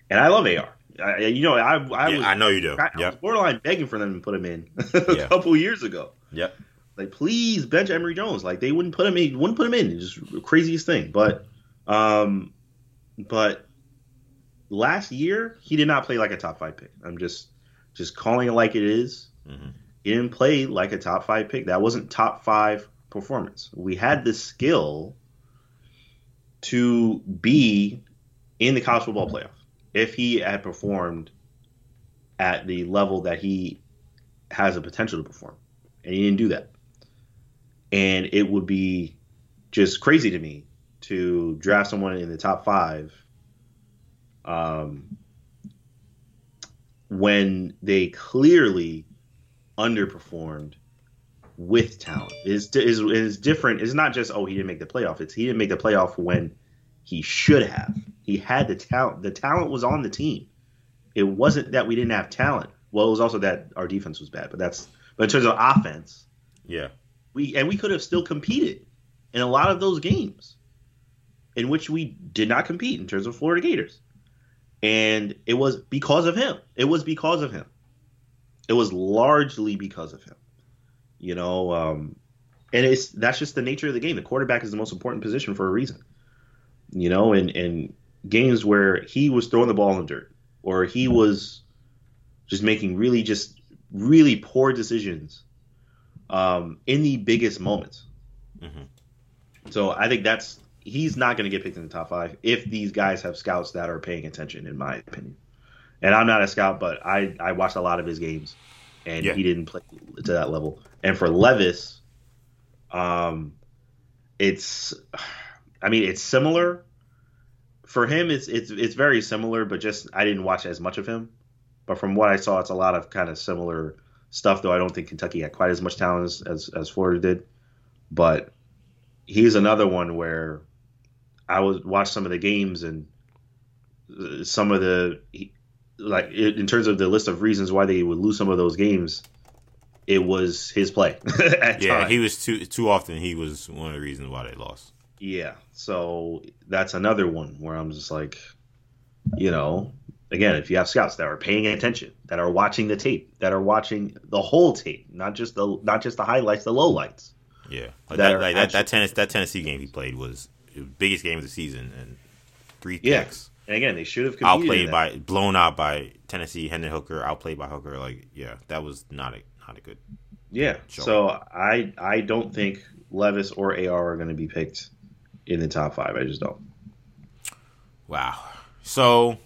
and I love AR. I, you know, I I, yeah, was, I know you do. I, yep. I was borderline begging for them to put him in [laughs] a yeah. couple years ago. Yep. Like, please bench Emory Jones. Like, they wouldn't put him in. Wouldn't put him in. It's just craziest thing. But, um, but last year he did not play like a top five pick. I'm just just calling it like it is. Mm-hmm. He didn't play like a top five pick. That wasn't top five performance. We had the skill to be in the college football playoff if he had performed at the level that he has a potential to perform. And he didn't do that. And it would be just crazy to me to draft someone in the top five um, when they clearly underperformed with talent. Is is is different. It's not just oh he didn't make the playoff. It's he didn't make the playoff when he should have. He had the talent. The talent was on the team. It wasn't that we didn't have talent. Well, it was also that our defense was bad. But that's but in terms of offense, yeah, we and we could have still competed in a lot of those games in which we did not compete in terms of Florida Gators. And it was because of him. It was because of him. It was largely because of him. You know, um, and it's that's just the nature of the game. The quarterback is the most important position for a reason you know, and in games where he was throwing the ball in the dirt or he was just making really just really poor decisions um, in the biggest moments. Mm-hmm. So I think that's he's not going to get picked in the top five if these guys have scouts that are paying attention, in my opinion. And I'm not a scout, but I I watched a lot of his games, and yeah. he didn't play to that level. And for Levis, um, it's I mean, it's similar. For him, it's it's it's very similar, but just I didn't watch as much of him. But from what I saw, it's a lot of kind of similar stuff. Though I don't think Kentucky had quite as much talent as as, as Florida did. But he's another one where I was watch some of the games and some of the like in terms of the list of reasons why they would lose some of those games it was his play. [laughs] yeah, time. he was too too often. He was one of the reasons why they lost. Yeah. So that's another one where I'm just like, you know, again, if you have scouts that are paying attention, that are watching the tape, that are watching the whole tape, not just the not just the highlights, the lowlights. Yeah. Like that, like that, that, Tennessee, that Tennessee game he played was the biggest game of the season and three picks. And again, they should have outplayed by blown out by Tennessee. Hendon Hooker outplayed by Hooker. Like, yeah, that was not a not a good. Yeah. Show. So I I don't think Levis or AR are going to be picked in the top five. I just don't. Wow. So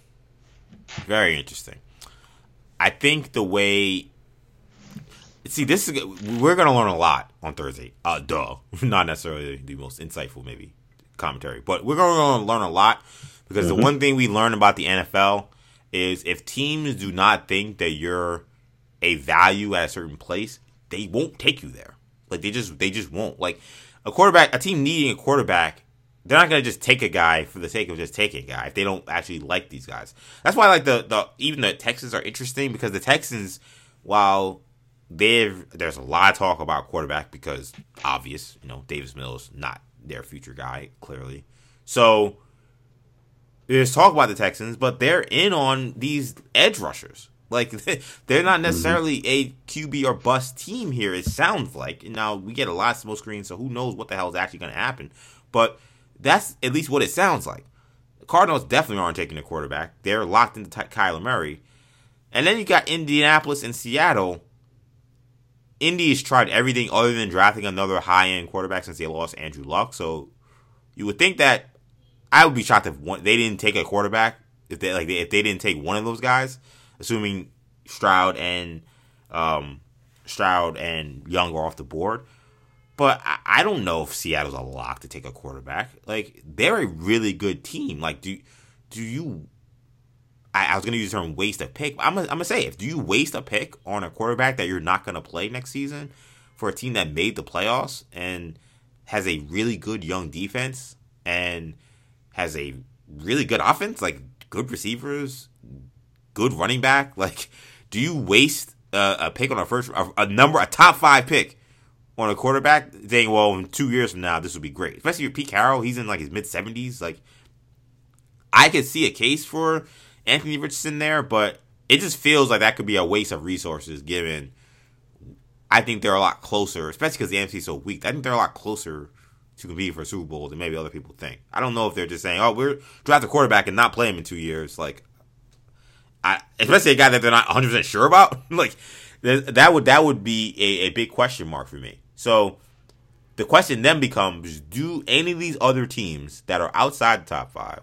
very interesting. I think the way see this is we're going to learn a lot on Thursday. Uh, duh, [laughs] not necessarily the most insightful maybe commentary, but we're going to learn a lot because mm-hmm. the one thing we learn about the NFL is if teams do not think that you're a value at a certain place, they won't take you there. Like they just they just won't. Like a quarterback, a team needing a quarterback, they're not gonna just take a guy for the sake of just taking a guy if they don't actually like these guys. That's why like the the even the Texans are interesting because the Texans, while they've there's a lot of talk about quarterback because obvious, you know, Davis Mills not their future guy clearly. So there's talk about the Texans, but they're in on these edge rushers. Like [laughs] they're not mm-hmm. necessarily a QB or bust team here. It sounds like now we get a lot of smoke screens, so who knows what the hell is actually going to happen. But that's at least what it sounds like. The Cardinals definitely aren't taking a quarterback. They're locked into Kyler Murray, and then you got Indianapolis and Seattle. Indy has tried everything other than drafting another high end quarterback since they lost Andrew Luck. So you would think that I would be shocked if one, they didn't take a quarterback if they like if they didn't take one of those guys, assuming Stroud and um, Stroud and Young are off the board. But I, I, don't know if Seattle's a lock to take a quarterback. Like they're a really good team. Like do do you? I, I was to use the term waste a pick. I'm gonna, I'm gonna say if do you waste a pick on a quarterback that you're not to play next season for a team that made the playoffs and has a really good young defense and has a really good offense, like good receivers, good running back. [laughs] Like, do you waste a, a pick on a first a, a, number a top five pick on a quarterback, saying, "Well, in two years from now, this will be great." Especially with Pete Carroll, he's in like his mid seventies. Like, I could see a case for Anthony Richardson there, but it just feels like that could be a waste of resources given. I think they're a lot closer, especially because the NFC is so weak. I think they're a lot closer to compete for Super Bowl than maybe other people think. I don't know if they're just saying, "Oh, we're draft a quarterback and not play him in two years." Like, I especially a guy that they're not 100 percent sure about. [laughs] like, that would that would be a, a big question mark for me. So, the question then becomes: Do any of these other teams that are outside the top five,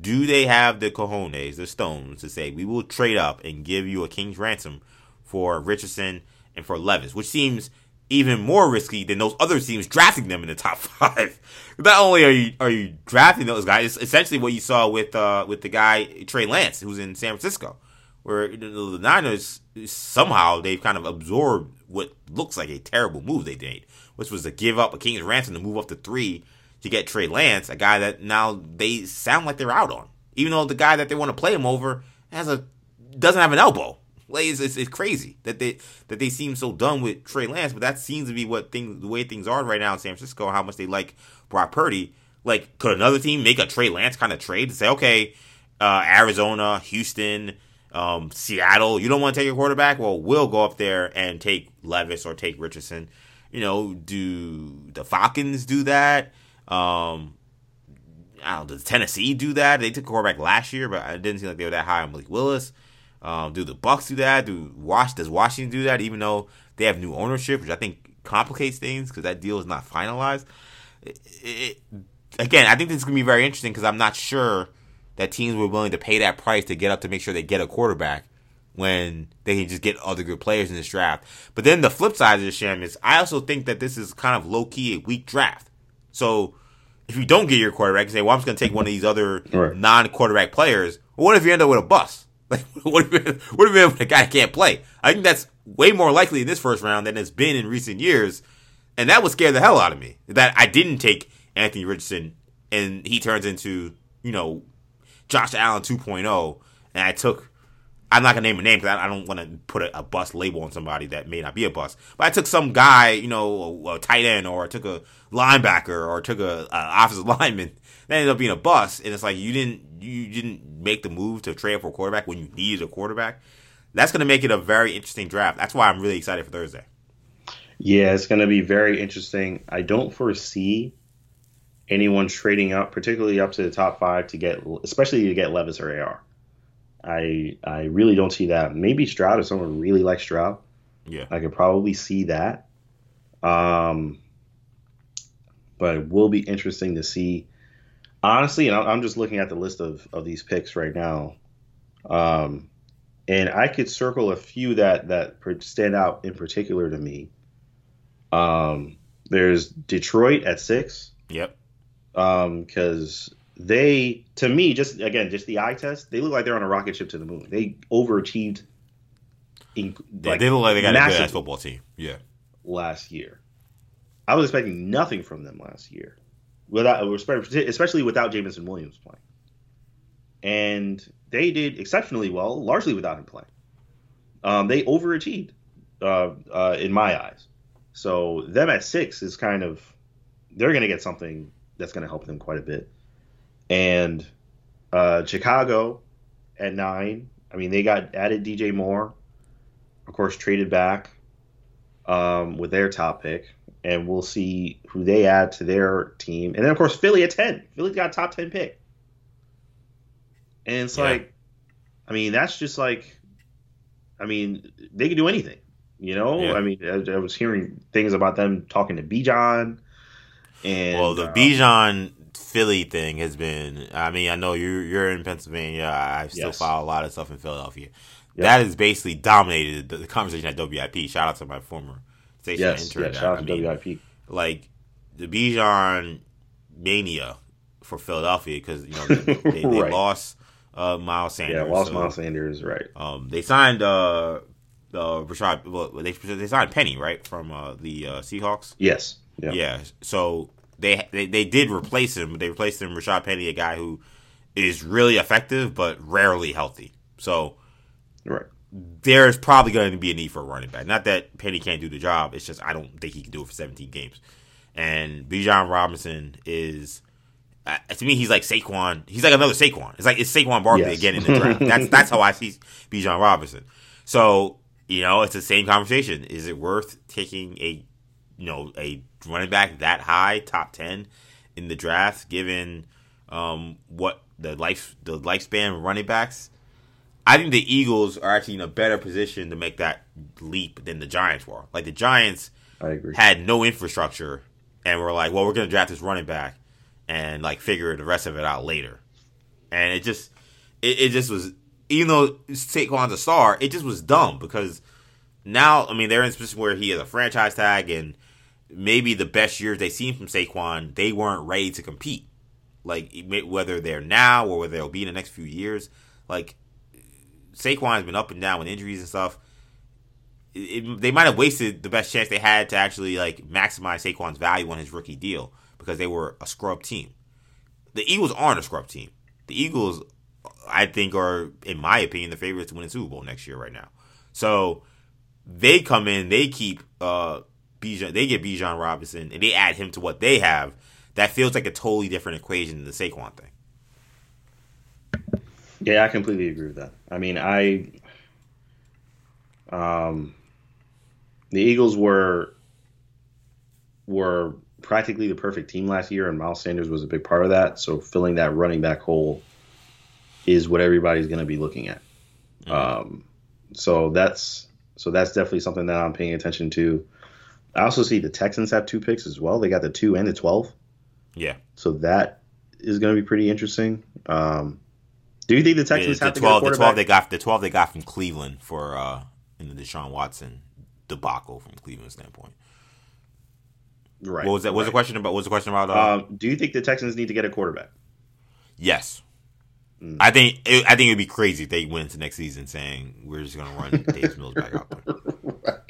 do they have the cojones, the stones, to say we will trade up and give you a king's ransom for Richardson and for Levis, which seems even more risky than those other teams drafting them in the top [laughs] five. Not only are you are you drafting those guys, it's essentially what you saw with uh, with the guy Trey Lance, who's in San Francisco, where the Niners somehow they've kind of absorbed what looks like a terrible move they made, which was to give up a King's ransom to move up to three to get Trey Lance, a guy that now they sound like they're out on, even though the guy that they want to play him over has a doesn't have an elbow. Like it's, it's, it's, crazy that they that they seem so done with Trey Lance, but that seems to be what things the way things are right now in San Francisco. How much they like Brock Purdy. Like, could another team make a Trey Lance kind of trade to say, okay, uh, Arizona, Houston, um, Seattle, you don't want to take a quarterback? Well, we'll go up there and take Levis or take Richardson. You know, do the Falcons do that? Um, I don't does Tennessee do that? They took a quarterback last year, but it didn't seem like they were that high on Malik Willis. Um, do the Bucs do that? Do Wash does Washington do that? Even though they have new ownership, which I think complicates things because that deal is not finalized. It, it, again, I think this is gonna be very interesting because I'm not sure that teams were willing to pay that price to get up to make sure they get a quarterback when they can just get other good players in this draft. But then the flip side of the sham is I also think that this is kind of low key a weak draft. So if you don't get your quarterback, you say, well, I'm just going to take one of these other right. non quarterback players. Well, what if you end up with a bust? Like, [laughs] what if, what if a guy can't play? I think that's way more likely in this first round than it's been in recent years. And that would scare the hell out of me. That I didn't take Anthony Richardson and he turns into, you know, Josh Allen 2.0. And I took, I'm not to name a name because I, I, don't want to put a, a bust label on somebody that may not be a bust. But I took some guy, you know, a, a tight end or I took a linebacker or took a, a offensive [laughs] lineman that ended up being a bust. And it's like you didn't you didn't make the move to trade for a quarterback when you needed a quarterback. That's going to make it a very interesting draft. That's why I'm really excited for Thursday. Yeah, it's going to be very interesting. I don't foresee anyone trading up, particularly up to the top five, to get, especially to get Levis or AR. I I really don't see that. Maybe Stroud if someone really likes Stroud. Yeah, I could probably see that. Um, but it will be interesting to see. Honestly, and I'm just looking at the list of, of these picks right now. Um, and I could circle a few that that stand out in particular to me. Um, there's Detroit at six. Yep. Um, because they, to me, just again, just the eye test, they look like they're on a rocket ship to the moon. They overachieved. In, like, they look like they got a good football team. Yeah. Last year, I was expecting nothing from them last year, without especially without Jameson Williams playing, and they did exceptionally well, largely without him playing. Um, they overachieved, uh, uh, in my eyes. So them at six is kind of they're going to get something that's going to help them quite a bit. And uh, Chicago at nine. I mean, they got added DJ Moore, of course, traded back um, with their top pick, and we'll see who they add to their team. And then, of course, Philly at ten. Philly's got a top ten pick, and it's yeah. like, I mean, that's just like, I mean, they can do anything. You know, yeah. I mean, I, I, was hearing things about them talking to Bijan. And well, the uh, Bijan Philly thing has been. I mean, I know you're you're in Pennsylvania. I still yes. follow a lot of stuff in Philadelphia. Yep. That has basically dominated the, the, conversation at WIP. Shout out to my former station yes, intern. shout out to mean, WIP. Like the Bijan mania for Philadelphia because you know they, [laughs] they, they right. lost uh, Miles Sanders. Yeah, lost so, Miles Sanders. Right. Um, they signed uh, uh, Rashad. Well, they they signed Penny right from uh, the uh, Seahawks. Yes. Yeah. yeah. So they, they they did replace him. but They replaced him Rashad Penny, a guy who is really effective but rarely healthy. So right. There's probably going to be a need for a running back. Not that Penny can't do the job. It's just I don't think he can do it for 17 games. And Bijan Robinson is uh, to me, he's like Saquon. He's like another Saquon. It's like it's Saquon Barkley yes. again in the draft. [laughs] that's that's how I see Bijan Robinson. So you know, it's the same conversation. Is it worth taking a, you know, a running back that high, top ten, in the draft, given um, what the life the lifespan running backs? I think the Eagles are actually in a better position to make that leap than the Giants were. Like the Giants, I agree, had no infrastructure, and were like, well, we're going to draft this running back, and like figure the rest of it out later. And it just, it, it just was even though Saquon's a star, it just was dumb because now, I mean, they're in a position where he has a franchise tag and maybe the best years they've seen from Saquon, they weren't ready to compete. Like, whether they're now or whether they'll be in the next few years. Like, Saquon has been up and down with injuries and stuff. It, it, they might have wasted the best chance they had to actually, like, maximize Saquon's value on his rookie deal because they were a scrub team. The Eagles aren't a scrub team. The Eagles I think are, in my opinion, the favorites to win the Super Bowl next year right now. So they come in, they keep uh Bijan, they get Bijan Robinson, and they add him to what they have. That feels like a totally different equation than the Saquon thing. Yeah, I completely agree with that. I mean, I um the Eagles were were practically the perfect team last year, and Miles Sanders was a big part of that. So filling that running back hole is what everybody's going to be looking at. Mm-hmm. Um, so that's so that's definitely something that I'm paying attention to. I also see the Texans have two picks as well. They got the two and the twelve. Yeah. So that is going to be pretty interesting. Um, do you think the Texans the have 12, the twelve they got the twelve they got from Cleveland for uh, in the Deshaun Watson debacle from Cleveland standpoint? Right. What was that? What was the question about? What was the question about? Uh, um, do you think the Texans need to get a quarterback? Yes. Mm. I think it, I think it'd be crazy if they went into next season saying we're just gonna run [laughs] Davis Mills back out there. right.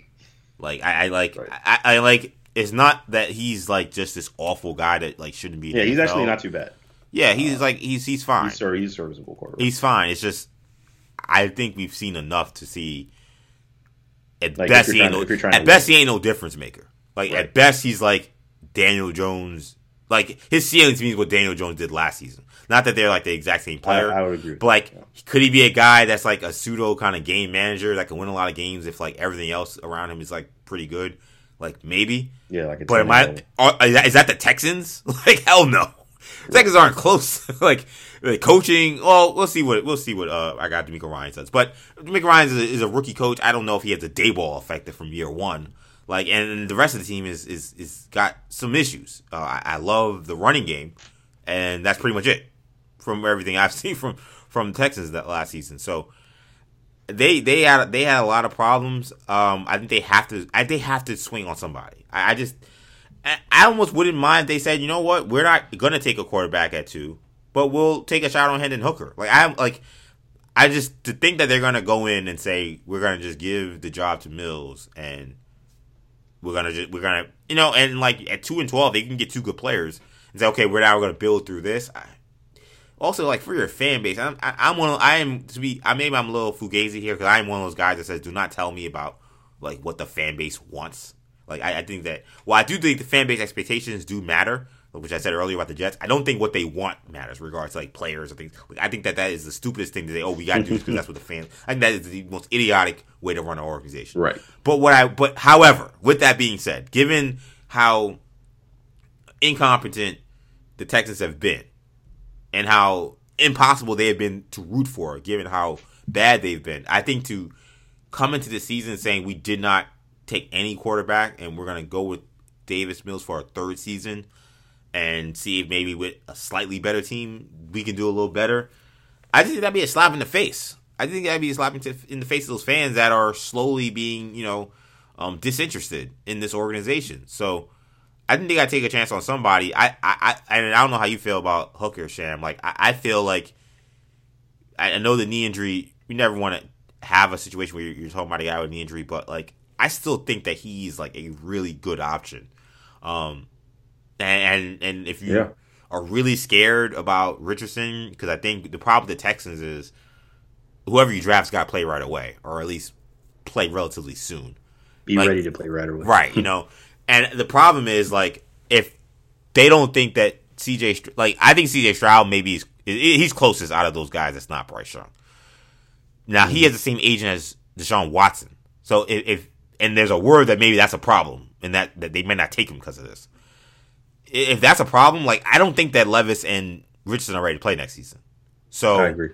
Like I, I like right. I, I, like it's not that he's like just this awful guy that like shouldn't be. Yeah, he's NFL. actually not too bad. Yeah, he's uh, like he's he's fine. He's, he's serviceable quarterback. He's fine. It's just I think we've seen enough to see. At like best, he ain't no, at best he ain't no difference maker. Like right. at best, he's like Daniel Jones. Like his ceiling to me is what Daniel Jones did last season. Not that they're like the exact same player. I, I would agree. But like, yeah. could he be a guy that's like a pseudo kind of game manager that can win a lot of games if like everything else around him is like pretty good? Like maybe. Yeah, like. But am I? Are, is, that, is that the Texans? [laughs] like hell no. Texans aren't close. [laughs] like, like coaching. Well, we'll see what we'll see what uh, I got. DeMeco Ryan says, but DeMeco Ryan is a, is a rookie coach. I don't know if he has a Daboll effect from year one. Like, and the rest of the team is is is got some issues. Uh, I, I love the running game, and that's pretty much it from everything [laughs] I've seen from from Texans that last season. So they they had they had a lot of problems. Um, I think they have to I, they have to swing on somebody. I, I just I almost wouldn't mind if they said, you know what, we're not gonna take a quarterback at two, but we'll take a shot on Hendon Hooker. Like I'm like I just to think that they're gonna go in and say we're gonna just give the job to Mills and we're gonna just we're gonna you know and like at two and twelve they can get two good players and say okay we're now gonna build through this. I, also, like for your fan base, I'm I, am i am one. Of, I am to be. I maybe I'm a little fugazi here because I'm one of those guys that says, "Do not tell me about like what the fan base wants." Like I, I think that. Well, I do think the fan base expectations do matter, which I said earlier about the Jets. I don't think what they want matters, regards to like players or things. Like, I think that that is the stupidest thing to say. Oh, we got to do this because that's what the fans. I think that is the most idiotic way to run an organization. Right. But what I. But however, with that being said, given how incompetent the Texans have been and how impossible they have been to root for, given how bad they've been. I think to come into the season saying we did not take any quarterback and we're going to go with Davis Mills for our third season and see if maybe with a slightly better team we can do a little better. I think that'd be a slap in the face. I think that'd be a slap in the face of those fans that are slowly being, you know, um, disinterested in this organization. So I didn't think they got to take a chance on somebody. I, I, I, and I don't know how you feel about Hooker Sham. Like, I, I feel like I, know the knee injury. You never want to have a situation where you're, you're, talking about a guy with knee injury, but like, I still think that he's like a really good option. Um, and and, and if you yeah. are really scared about Richardson, because I think the problem with the Texans is whoever you draft's got to play right away, or at least play relatively soon. Be like, ready to play right away. Right, you know. [laughs] And the problem is like if they don't think that CJ like I think CJ Stroud maybe is he's closest out of those guys. That's not Bryce Young. Now mm-hmm. he has the same agent as Deshaun Watson. So if, if, and there's a word that maybe that's a problem and that, that they may not take him because of this. If that's a problem, like I don't think that Levis and Richardson are ready to play next season. So I agree.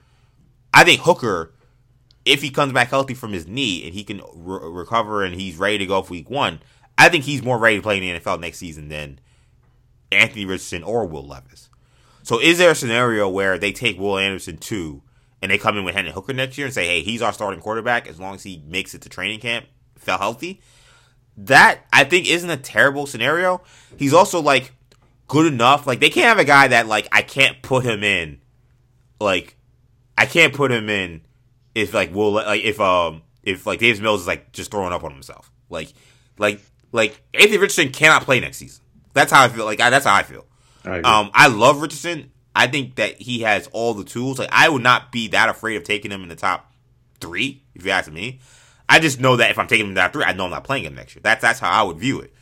I think Hooker, if he comes back healthy from his knee and he can re- recover and he's ready to go for week one, I think he's more ready to play in the NFL next season than Anthony Richardson or Will Levis. So is there a scenario where they take Will Anderson too and they come in with Hendon Hooker next year and say, hey, he's our starting quarterback as long as he makes it to training camp, felt healthy? That I think isn't a terrible scenario. He's also like good enough. Like they can't have a guy that like I can't put him in. Like I can't put him in if like Will like if um if like Davis Mills is like just throwing up on himself. Like like like Anthony Richardson cannot play next season. That's how I feel. Like I, that's how I feel. I um, I love Richardson. I think that he has all the tools. Like I would not be that afraid of taking him in the top three, if you ask me. I just know that if I'm taking him top three, I know I'm not playing him next year. That's that's how I would view it.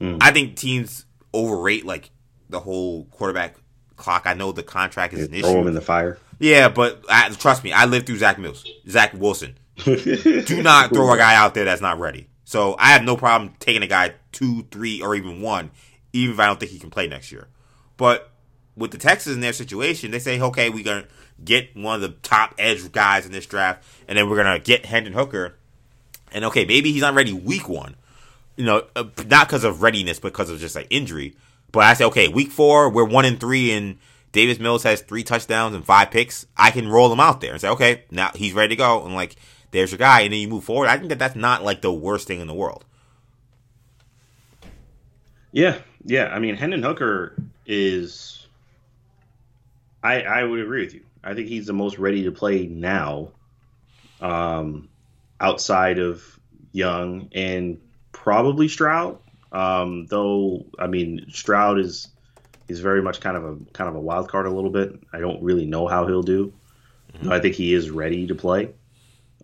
Mm. I think teams overrate like the whole quarterback clock. I know the contract is you an issue. Throw him in the fire. Yeah, but I, trust me, I lived through Zach Mills, Zach Wilson. [laughs] Do not throw a guy out there that's not ready. So I have no problem taking a guy two, three, or even one, even if I don't think he can play next year. But with the Texans in their situation, they say, okay, we're gonna get one of the top edge guys in this draft, and then we're gonna get Hendon Hooker. And okay, maybe he's not ready week one, you know, uh, not because of readiness, but because of just like injury. But I say, okay, week four, we're one and three, and Davis Mills has three touchdowns and five picks. I can roll him out there and say, okay, now he's ready to go. And like, there's your guy, and then you move forward. I think that that's not like the worst thing in the world. Yeah, yeah. I mean, Hendon Hooker is. I I would agree with you. I think he's the most ready to play now, um, outside of Young and probably Stroud. Um, though I mean, Stroud is is very much kind of a kind of a wild card a little bit. I don't really know how he'll do. Mm-hmm. I think he is ready to play.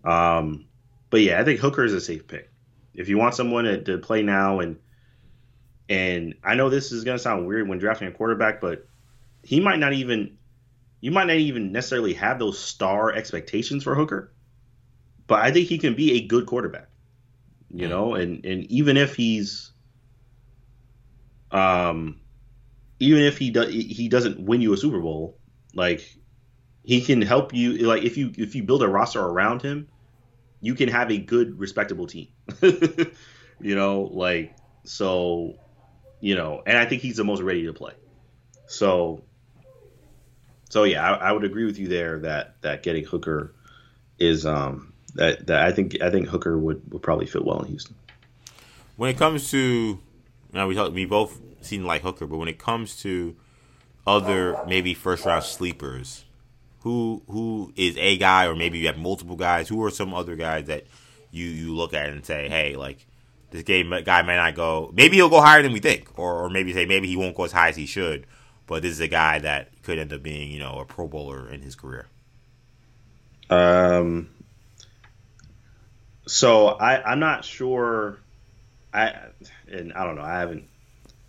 Um, but yeah, I think Hooker is a safe pick. If you want someone to, to play now, and and I know this is gonna sound weird when drafting a quarterback, but he might not even you might not even necessarily have those star expectations for Hooker. But I think he can be a good quarterback. You mm. know, and and even if he's um, even if he does he doesn't win you a Super Bowl, like he can help you. Like if you if you build a roster around him, you can have a good, respectable team. [laughs] you know, like so, you know, and I think he's the most ready to play. So, so yeah, I, I would agree with you there that that getting Hooker is um that that I think I think Hooker would would probably fit well in Houston. When it comes to, know, we talk, we both seem like Hooker, but when it comes to other maybe first round sleepers, who who is a guy, or maybe you have multiple guys? Who are some other guys that you you look at and say, hey, like this game guy may not go. Maybe he'll go higher than we think, or or maybe say maybe he won't go as high as he should. But this is a guy that could end up being, you know, a Pro Bowler in his career. Um. So I I'm not sure. I and I don't know. I haven't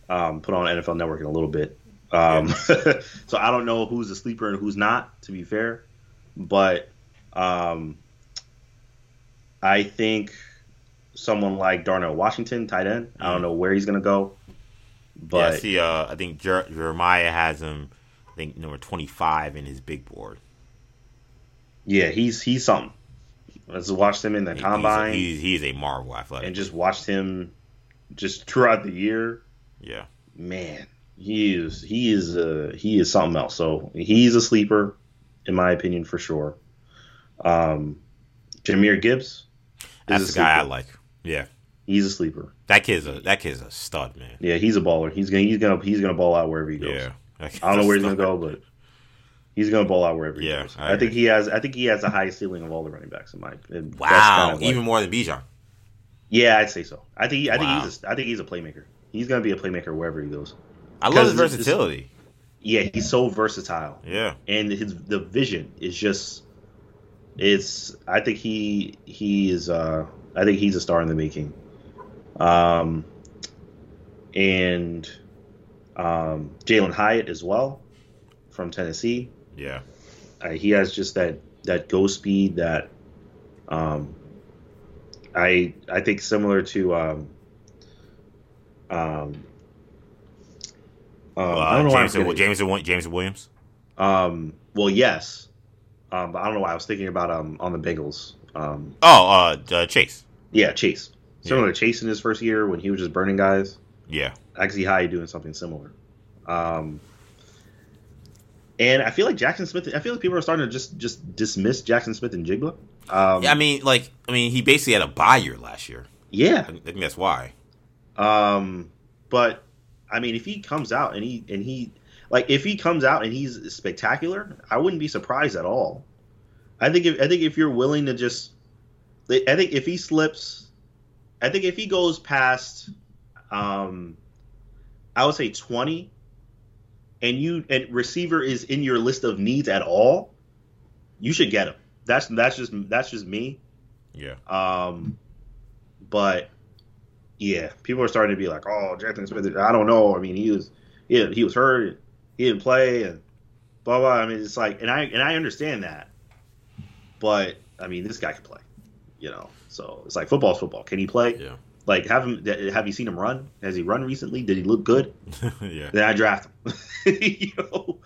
um, put on NFL Network in a little bit. Um, [laughs] so I don't know who's a sleeper and who's not. To be fair, but um, I think someone like Darnell Washington, tight end. Mm-hmm. I don't know where he's gonna go. But yeah, see, uh, I think Jer- Jeremiah has him. I think number twenty five in his big board. Yeah, he's he's something. Let's watch him in the combine. He's a, he's, he's a marvel athletic, and just watched him just throughout the year. Yeah, man, he is he is uh, he is something else. So he's a sleeper, in my opinion, for sure. Um, Jahmyr Gibbs. That's the guy I like. Yeah, he's a sleeper. That kid's a that kid's a stud, man. Yeah, he's a baller. He's gonna he's gonna he's gonna ball out wherever he goes. Yeah, I don't know where he's gonna [laughs] go, but he's gonna ball out wherever he yeah, goes. I, I think he has I think he has the highest ceiling of all the running backs in my. Wow, kind of like, even more than Bijan. Yeah, I'd say so. I think I wow. think he's a, I think he's a playmaker. He's gonna be a playmaker wherever he goes. I love his versatility. Yeah, he's so versatile. Yeah, and his the vision is just. It's. I think he he is. uh I think he's a star in the making. Um, and um, Jalin Hyatt as well from Tennessee. Yeah, uh, he has just that that go speed that um, I I think similar to um, um, um, I don't know Jameson, why Jameson, Jameson Williams. Um, well, yes, um, but I don't know why I was thinking about um on the Bengals. Um, oh, uh, Chase. Yeah, Chase. Similar yeah. to Chase in his first year when he was just burning guys. Yeah, I can see how you doing something similar. Um, and I feel like Jackson Smith. I feel like people are starting to just just dismiss Jackson Smith-Njigba. Um, yeah, I mean, like, I mean, he basically had a bye year last year. Yeah, I think that's why. Um, but I mean, if he comes out and he and he like if he comes out and he's spectacular, I wouldn't be surprised at all. I think if I think if you're willing to just, I think if he slips, I think if he goes past, um, I would say twenty, and you and receiver is in your list of needs at all, you should get him. That's that's just that's just me. Yeah. Um, but yeah, people are starting to be like, "Oh, Jackson Smith." I don't know. I mean, he was he, he was hurt. He didn't play, and blah blah. I mean, it's like, and I and I understand that, but I mean, this guy can play. You know, so it's like football's football. Can he play? Yeah. Like, have him? Have you seen him run? Has he run recently? Did he look good? [laughs] yeah. Then I draft him. [laughs] you know?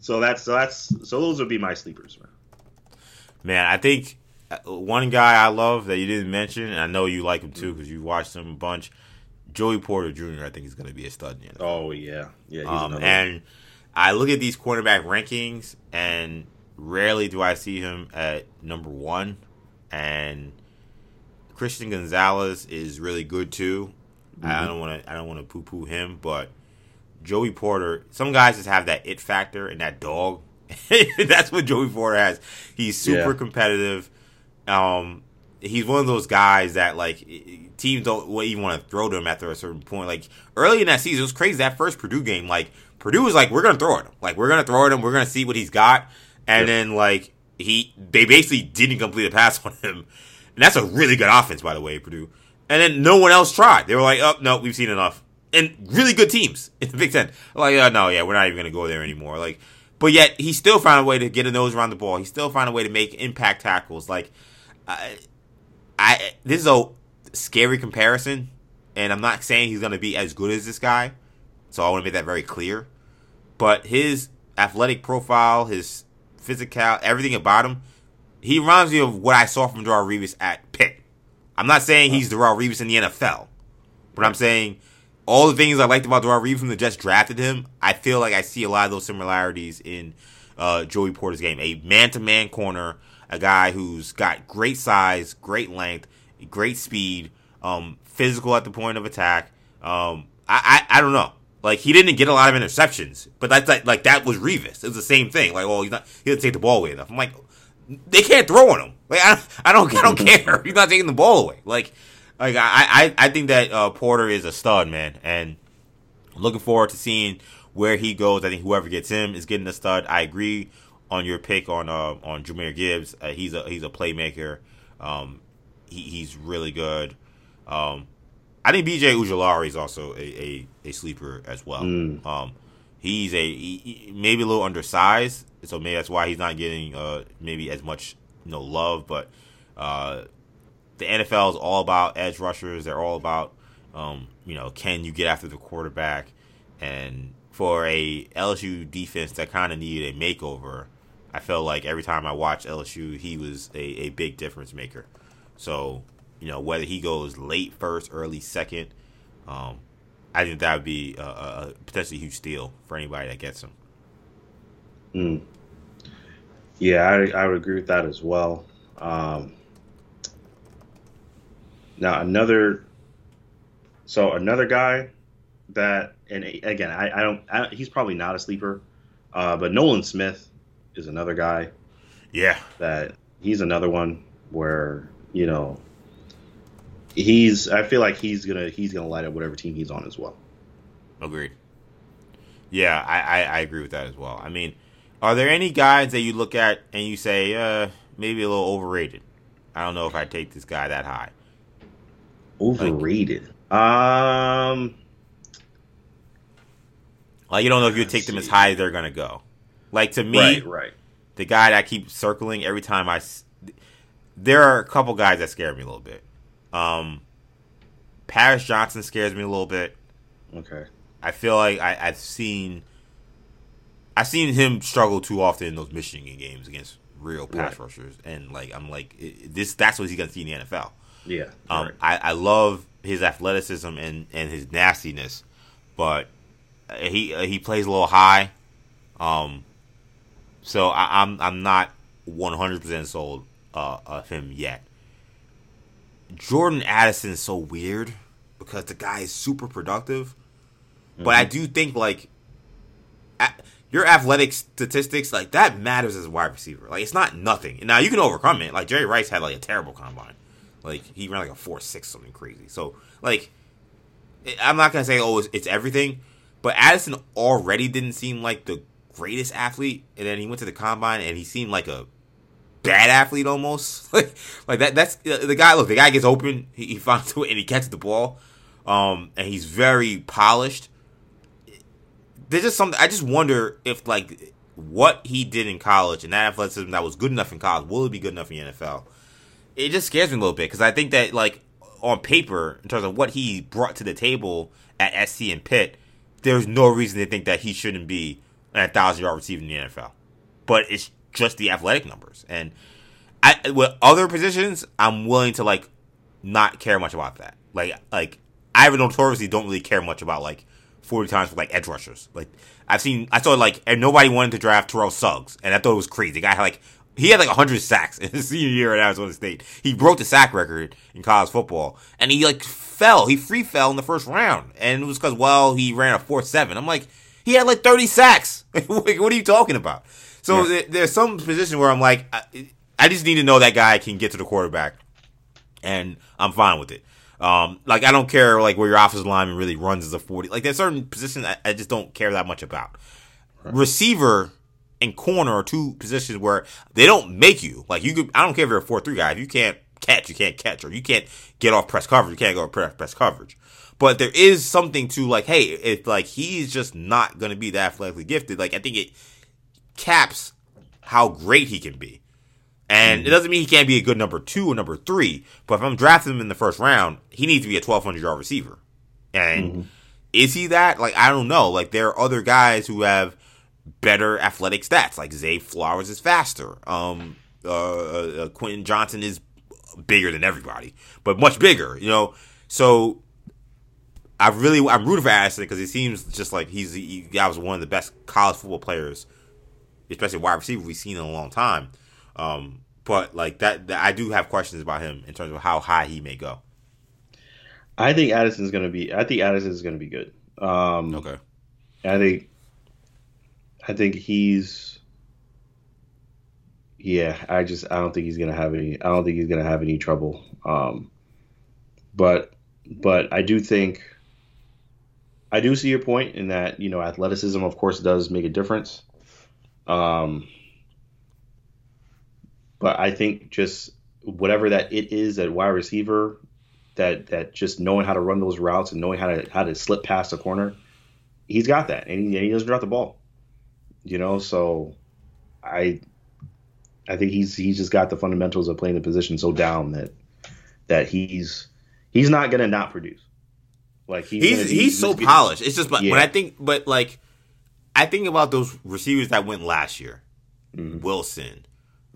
So that's so that's so those would be my sleepers, man. Man, I think one guy I love that you didn't mention, and I know you like him too because you watched him a bunch. Joey Porter Jr. I think he's going to be a stud. In oh yeah, yeah. Um, and I look at these cornerback rankings, and rarely do I see him at number one. And Christian Gonzalez is really good too. Mm-hmm. I don't want to. I don't want to poo poo him, but Joey Porter. Some guys just have that it factor and that dog. [laughs] That's what Joey Porter has. He's super yeah. competitive. Um, he's one of those guys that like teams don't even want to throw to him after a certain point. Like early in that season, it was crazy. That first Purdue game, like Purdue was like, "We're gonna throw at him. Like we're gonna throw at him. We're gonna see what he's got." And then like he, they basically didn't complete a pass [laughs] on him. And that's a really good offense, by the way, Purdue. And then no one else tried. They were like, "Oh no, we've seen enough." And really good teams [laughs] in the Big Ten. Like, oh, no, yeah, we're not even gonna go there anymore. Like, but yet he still found a way to get a nose around the ball. He still found a way to make impact tackles. Like I, I this is a scary comparison, and I'm not saying he's going to be as good as this guy, So I want to make that very clear. But his athletic profile, his physical, everything about him, he reminds me of what I saw from Darrelle Revis at Pitt. I'm not saying he's Darrelle Revis in the NFL, but I'm saying all the things I liked about Darrelle Revis when the Jets drafted him, I feel like I see a lot of those similarities in uh, Joey Porter's game. A man to man corner, a guy who's got great size, great length, great speed, um, physical at the point of attack. Um, I, I, I don't know. Like he didn't get a lot of interceptions, but that's like, like that was Revis. It was the same thing. Like, well, he's not he didn't take the ball away enough. I'm like, they can't throw on him. Like I, I don't [laughs] I don't care. He's not taking the ball away. Like like I I, I think that uh, Porter is a stud, man, and looking forward to seeing where he goes. I think whoever gets him is getting a stud. I agree on your pick on uh, on Jahmyr Gibbs. Uh, he's a he's a playmaker. Um, he, he's really good. Um, I think BJ Ojulari is also a, a, a, sleeper as well. Mm. Um, he's a he, maybe a little undersized, so maybe that's why he's not getting uh, maybe as much you know love. But uh, the NFL is all about edge rushers. They're all about um, you know can you get after the quarterback? And for a LSU defense that kind of needed a makeover, I felt like every time I watched LSU, he was a, a big difference maker. So you know whether he goes late first, early second. Um, I think that would be a, a, potentially huge steal for anybody that gets him. Mm. Yeah, I, I would agree with that as well. Um, now another, so another guy that, and again, I, I don't, I, he's probably not a sleeper, uh, but Nolan Smith is another guy. Yeah, that he's another one where you know he's. I feel like he's gonna he's gonna light up whatever team he's on as well. Agreed. Yeah, I, I, I agree with that as well. I mean, are there any guys that you look at and you say, uh, maybe a little overrated? I don't know if I take this guy that high. Overrated. Like, um. Like you don't know if you take them as high as they're gonna go. Like to me, right, right. The guy that I keep circling every time I. There are a couple guys that scare me a little bit. Um, Paris Johnson scares me a little bit. Okay. I feel like I, have seen I've seen him struggle too often in those Michigan games against real pass right. rushers, and like I'm like this. That's what he's gonna see in the NFL. Yeah. Um, right. I, I love his athleticism and, and his nastiness, but he he plays a little high. Um, so I, am I'm, I'm not 100 percent sold uh, of him yet. Jordan Addison is so weird because the guy is super productive, mm-hmm. but I mm-hmm. do think like your athletic statistics like that matters as a wide receiver. Like it's not nothing. Now you can overcome it. Like Jerry Rice had like a terrible combine. Like he ran like a four six something crazy. So like I'm not gonna say oh it's, it's everything, but Addison already didn't seem like the greatest athlete, and then he went to the combine and he seemed like a bad athlete almost. [laughs] like like that. That's the guy. Look, the guy gets open. He, he [laughs] finds it and he catches the ball. Um, and he's very polished. There's just something. I just wonder if like what he did in college and that athleticism that was good enough in college will it be good enough in the NFL? It just scares me a little bit because I think that like on paper in terms of what he brought to the table at SC and Pitt, there's no reason to think that he shouldn't be a thousand yard receiver in the NFL. But it's just the athletic numbers. And I, with other positions, I'm willing to like not care much about that. Like like I notoriously don't really care much about like 40 times for like edge rushers. Like I've seen I saw like and nobody wanted to draft Terrell Suggs, and I thought it was crazy. The guy had like he had like 100 sacks [laughs] in his senior year at Arizona State. He broke the sack record in college football, and he like fell. He free fell in the first round, and it was because well he ran a four seven. I'm like he had like 30 sacks. [laughs] what are you talking about? So yeah. there's some position where I'm like, I, I, just need to know that guy can get to the quarterback, and I'm fine with it. Um, like I don't care like where your offensive lineman really runs as a 40. Like there's certain positions I, I just don't care that much about. Right. Receiver and corner are two positions where they don't make you like you. Could, I don't care if you're a four three guy. If you can't catch, you can't catch, or you can't get off press coverage, you can't go press press coverage. But there is something to like, hey, if like he's just not gonna be that athletically gifted, like I think it caps how great he can be. And mm-hmm. it doesn't mean he can't be a good number two or number three, but if I'm drafting him in the first round, he needs to be a 1,200 yard receiver. And mm-hmm. is he that? Like I don't know. Like there are other guys who have better athletic stats. Like Zay Flowers is faster. Um, uh, uh, uh Quentin Johnson is bigger than everybody, but much bigger. You know, so I really I'm rooting for Addison because he seems just like he's he, that was one of the best college football players, especially wide receiver we've seen in a long time. Um, but like that, that, I do have questions about him in terms of how high he may go. I think Addison's going to be. I think Addison's going to be good. Um, okay. I think. I think he's. Yeah, I just I don't think he's going to have any. I don't think he's going to have any trouble. Um, but but I do think I do see your point in that you know athleticism, of course, does make a difference. Um, but I think just whatever that it is at wide receiver, that that just knowing how to run those routes and knowing how to how to slip past the corner, he's got that, and he, and he doesn't drop the ball. You know, so I I think he's he's just got the fundamentals of playing the position so down that that he's he's not gonna not produce. Like he's he's, he's, he's so polished. It's just but yeah. when I think, but like I think about those receivers that went last year, mm-hmm. Wilson,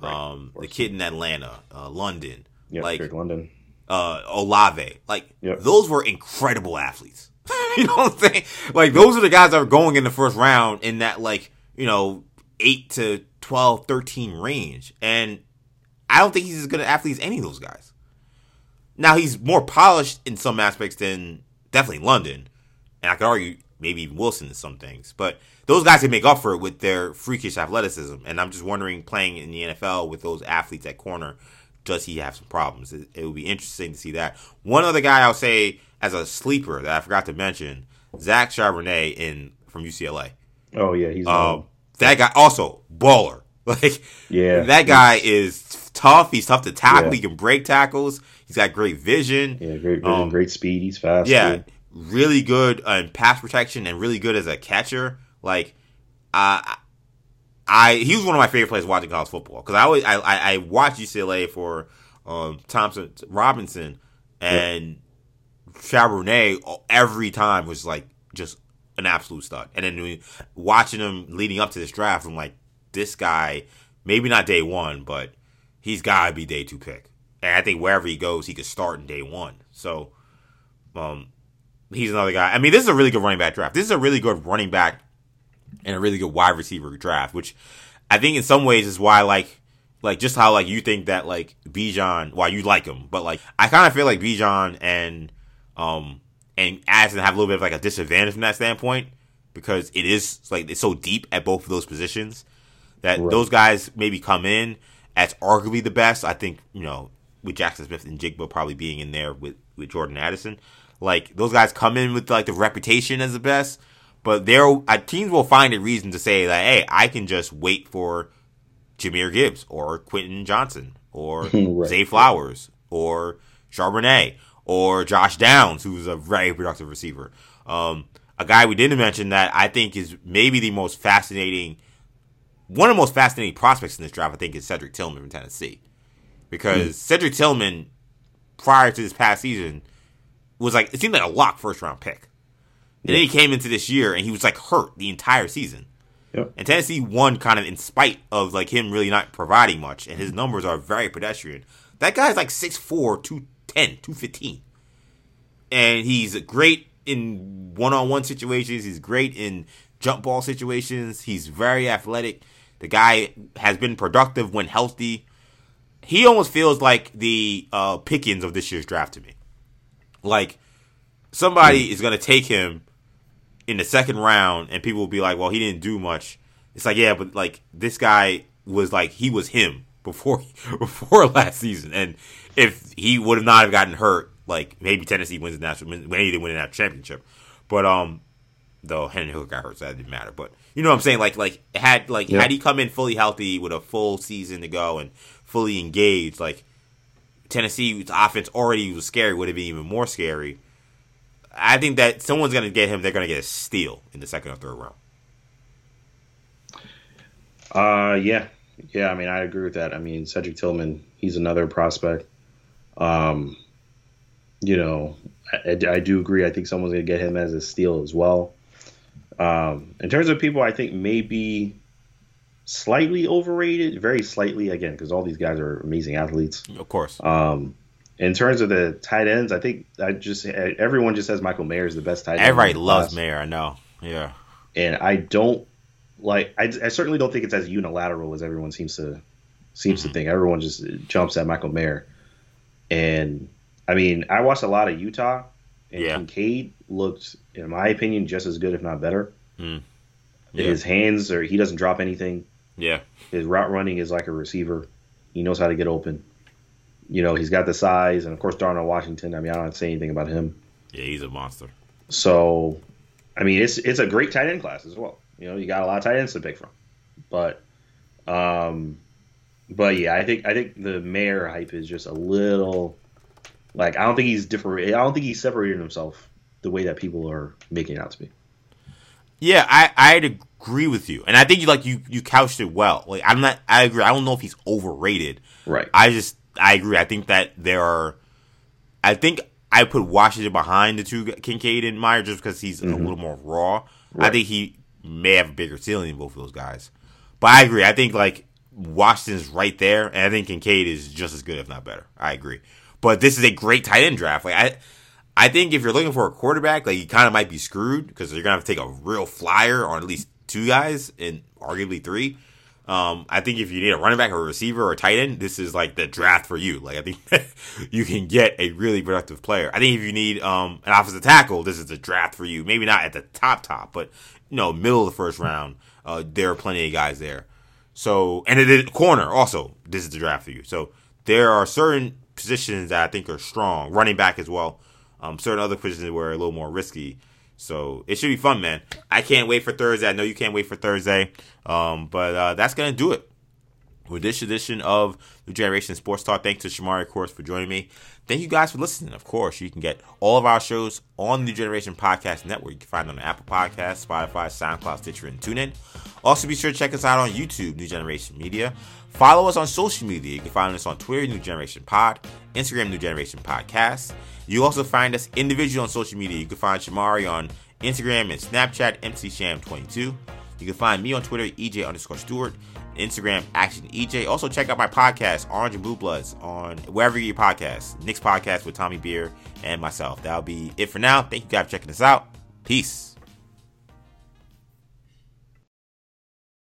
right. um, the kid in Atlanta, uh, London, yeah, like London, uh, Olave, like yep. those were incredible athletes. [laughs] you know what I'm saying? Like those are the guys that are going in the first round in that like you know eight to 12, 13 range, and I don't think he's as good an athlete as any of those guys. Now he's more polished in some aspects than definitely London, and I could argue maybe even Wilson in some things. But those guys can make up for it with their freakish athleticism. And I'm just wondering, playing in the NFL with those athletes at corner, does he have some problems? It, it would be interesting to see that. One other guy I'll say as a sleeper that I forgot to mention, Zach Charbonnet in from UCLA. Oh yeah, he's um, that guy also baller. [laughs] Like yeah, that guy is tough. He's tough to tackle. Yeah. He can break tackles. He's got great vision. Yeah, great vision, um, great speed. He's fast. Yeah, too. Really good uh, in pass protection and really good as a catcher. Like, uh, I he was one of my favorite players watching college football because I always I, I, I watched UCLA for um, Thompson Robinson and yeah. Every time was like just an absolute stud. And then watching him leading up to this draft, I'm like, this guy, maybe not day one, but he's got to be day two pick. And I think wherever he goes, he could start in day one. So, um, he's another guy. I mean, this is a really good running back draft. This is a really good running back and a really good wide receiver draft, which I think in some ways is why like like just how like you think that like Bijan, why you like him, but like I kind of feel like Bijan and um and Addison have a little bit of like a disadvantage from that standpoint because it is like it's so deep at both of those positions that right. those guys maybe come in as arguably the best. I think you know with Jackson Smith-Njigba probably being in there with with Jordan Addison, like those guys come in with like the reputation as the best, but there uh, teams will find a reason to say that hey, I can just wait for Jahmyr Gibbs or Quentin Johnson or [laughs] right. Zay Flowers or Charbonnet or Josh Downs, who's a very productive receiver. Um, a guy we didn't mention that I think is maybe the most fascinating one of the most fascinating prospects in this draft, I think, is Cedric Tillman from Tennessee. Because mm. Cedric Tillman, prior to this past season, was like, it seemed like a lock first round pick. And yeah. then he came into this year and he was like hurt the entire season. Yep. And Tennessee won kind of in spite of like him really not providing much. And his numbers are very pedestrian. That guy's like 6'4, 210, 215. And he's great in one on one situations. He's great in jump ball situations. He's very athletic. The guy has been productive when healthy. He almost feels like the uh, Pickens of this year's draft to me. Like somebody mm. is going to take him in the second round, and people will be like, "Well, he didn't do much." It's like, yeah, but like this guy was like he was him before [laughs] before last season, and if he would have not have gotten hurt, like maybe Tennessee wins the national, maybe they win the national championship. But um, though Hendon Hooker got hurt, so that didn't matter. But you know what I'm saying? Like like had like yeah. had he come in fully healthy with a full season to go and fully engaged, like Tennessee's offense already was scary, would have been even more scary. I think that someone's gonna get him. They're gonna get a steal in the second or third round. Uh, yeah, yeah. I mean, I agree with that. I mean, Cedric Tillman, he's another prospect. Um, you know, I, I, do agree. I think someone's going to get him as a steal as well. Um, in terms of people, I think maybe slightly overrated, very slightly again, because all these guys are amazing athletes. Of course. Um, in terms of the tight ends, I think I just everyone just says Michael Mayer is the best tight end. Everybody loves class. Mayer, I know. Yeah. And I don't like. I, I, certainly don't think it's as unilateral as everyone seems to seems mm-hmm. to think. Everyone just jumps at Michael Mayer, and I mean, I watched a lot of Utah, and yeah. Kincaid looked, in my opinion, just as good, if not better. Mm. Yeah. His hands or he doesn't drop anything. Yeah. His route running is like a receiver. He knows how to get open. You know, he's got the size, and of course, Darnell Washington. I mean, I don't have to say anything about him. Yeah, he's a monster. So, I mean, it's it's a great tight end class as well. You know, you got a lot of tight ends to pick from, but, um, but yeah, I think I think the Mayer hype is just a little, like I don't think he's different. I don't think he's separating himself the way that people are making it out to be. Yeah, I I'd agree with you, and I think you like you you couched it well. Like I'm not, I agree. I don't know if he's overrated. Right. I just I agree. I think that there are. I think I put Washington behind the two Kincaid and Mayer just because he's mm-hmm. a little more raw. Right. I think he may have a bigger ceiling than both of those guys. But I agree. I think like Washington's right there, and I think Kincaid is just as good, if not better. I agree. But this is a great tight end draft. Like I, I think if you're looking for a quarterback, like you kind of might be screwed because you're gonna have to take a real flyer on at least two guys and arguably three. Um, I think if you need a running back or a receiver or a tight end, this is like the draft for you. Like I think [laughs] you can get a really productive player. I think if you need um, an offensive tackle, this is the draft for you. Maybe not at the top top, but you know, middle of the first round. Uh, there are plenty of guys there. So and it is corner also. This is the draft for you. So there are certain positions that I think are strong. Running back as well. Um, certain other positions were a little more risky. So it should be fun, man. I can't wait for Thursday. I know you can't wait for Thursday. Um, but uh, that's gonna do it with this edition of Nu Generation Sports Talk. Thanks to Shamari, of course, for joining me. Thank you guys for listening. Of course, you can get all of our shows on the Nu Generation Podcast Network. You can find them on Apple Podcasts, Spotify, SoundCloud, Stitcher, and TuneIn. Also, be sure to check us out on YouTube, Nu Generation Media. Follow us on social media. You can find us on Twitter, Nu Generation Pod, Instagram, Nu Generation Podcast. You also find us individually on social media. You can find Shamari on Instagram and Snapchat, MCSham22. You can find me on Twitter, EJ underscore Stewart, Instagram, Action EJ. Also, check out my podcast, Orange and Blue Bloods, on wherever you podcasts. Knicks podcast with Tommy Beer and myself. That'll be it for now. Thank you guys for checking us out. Peace.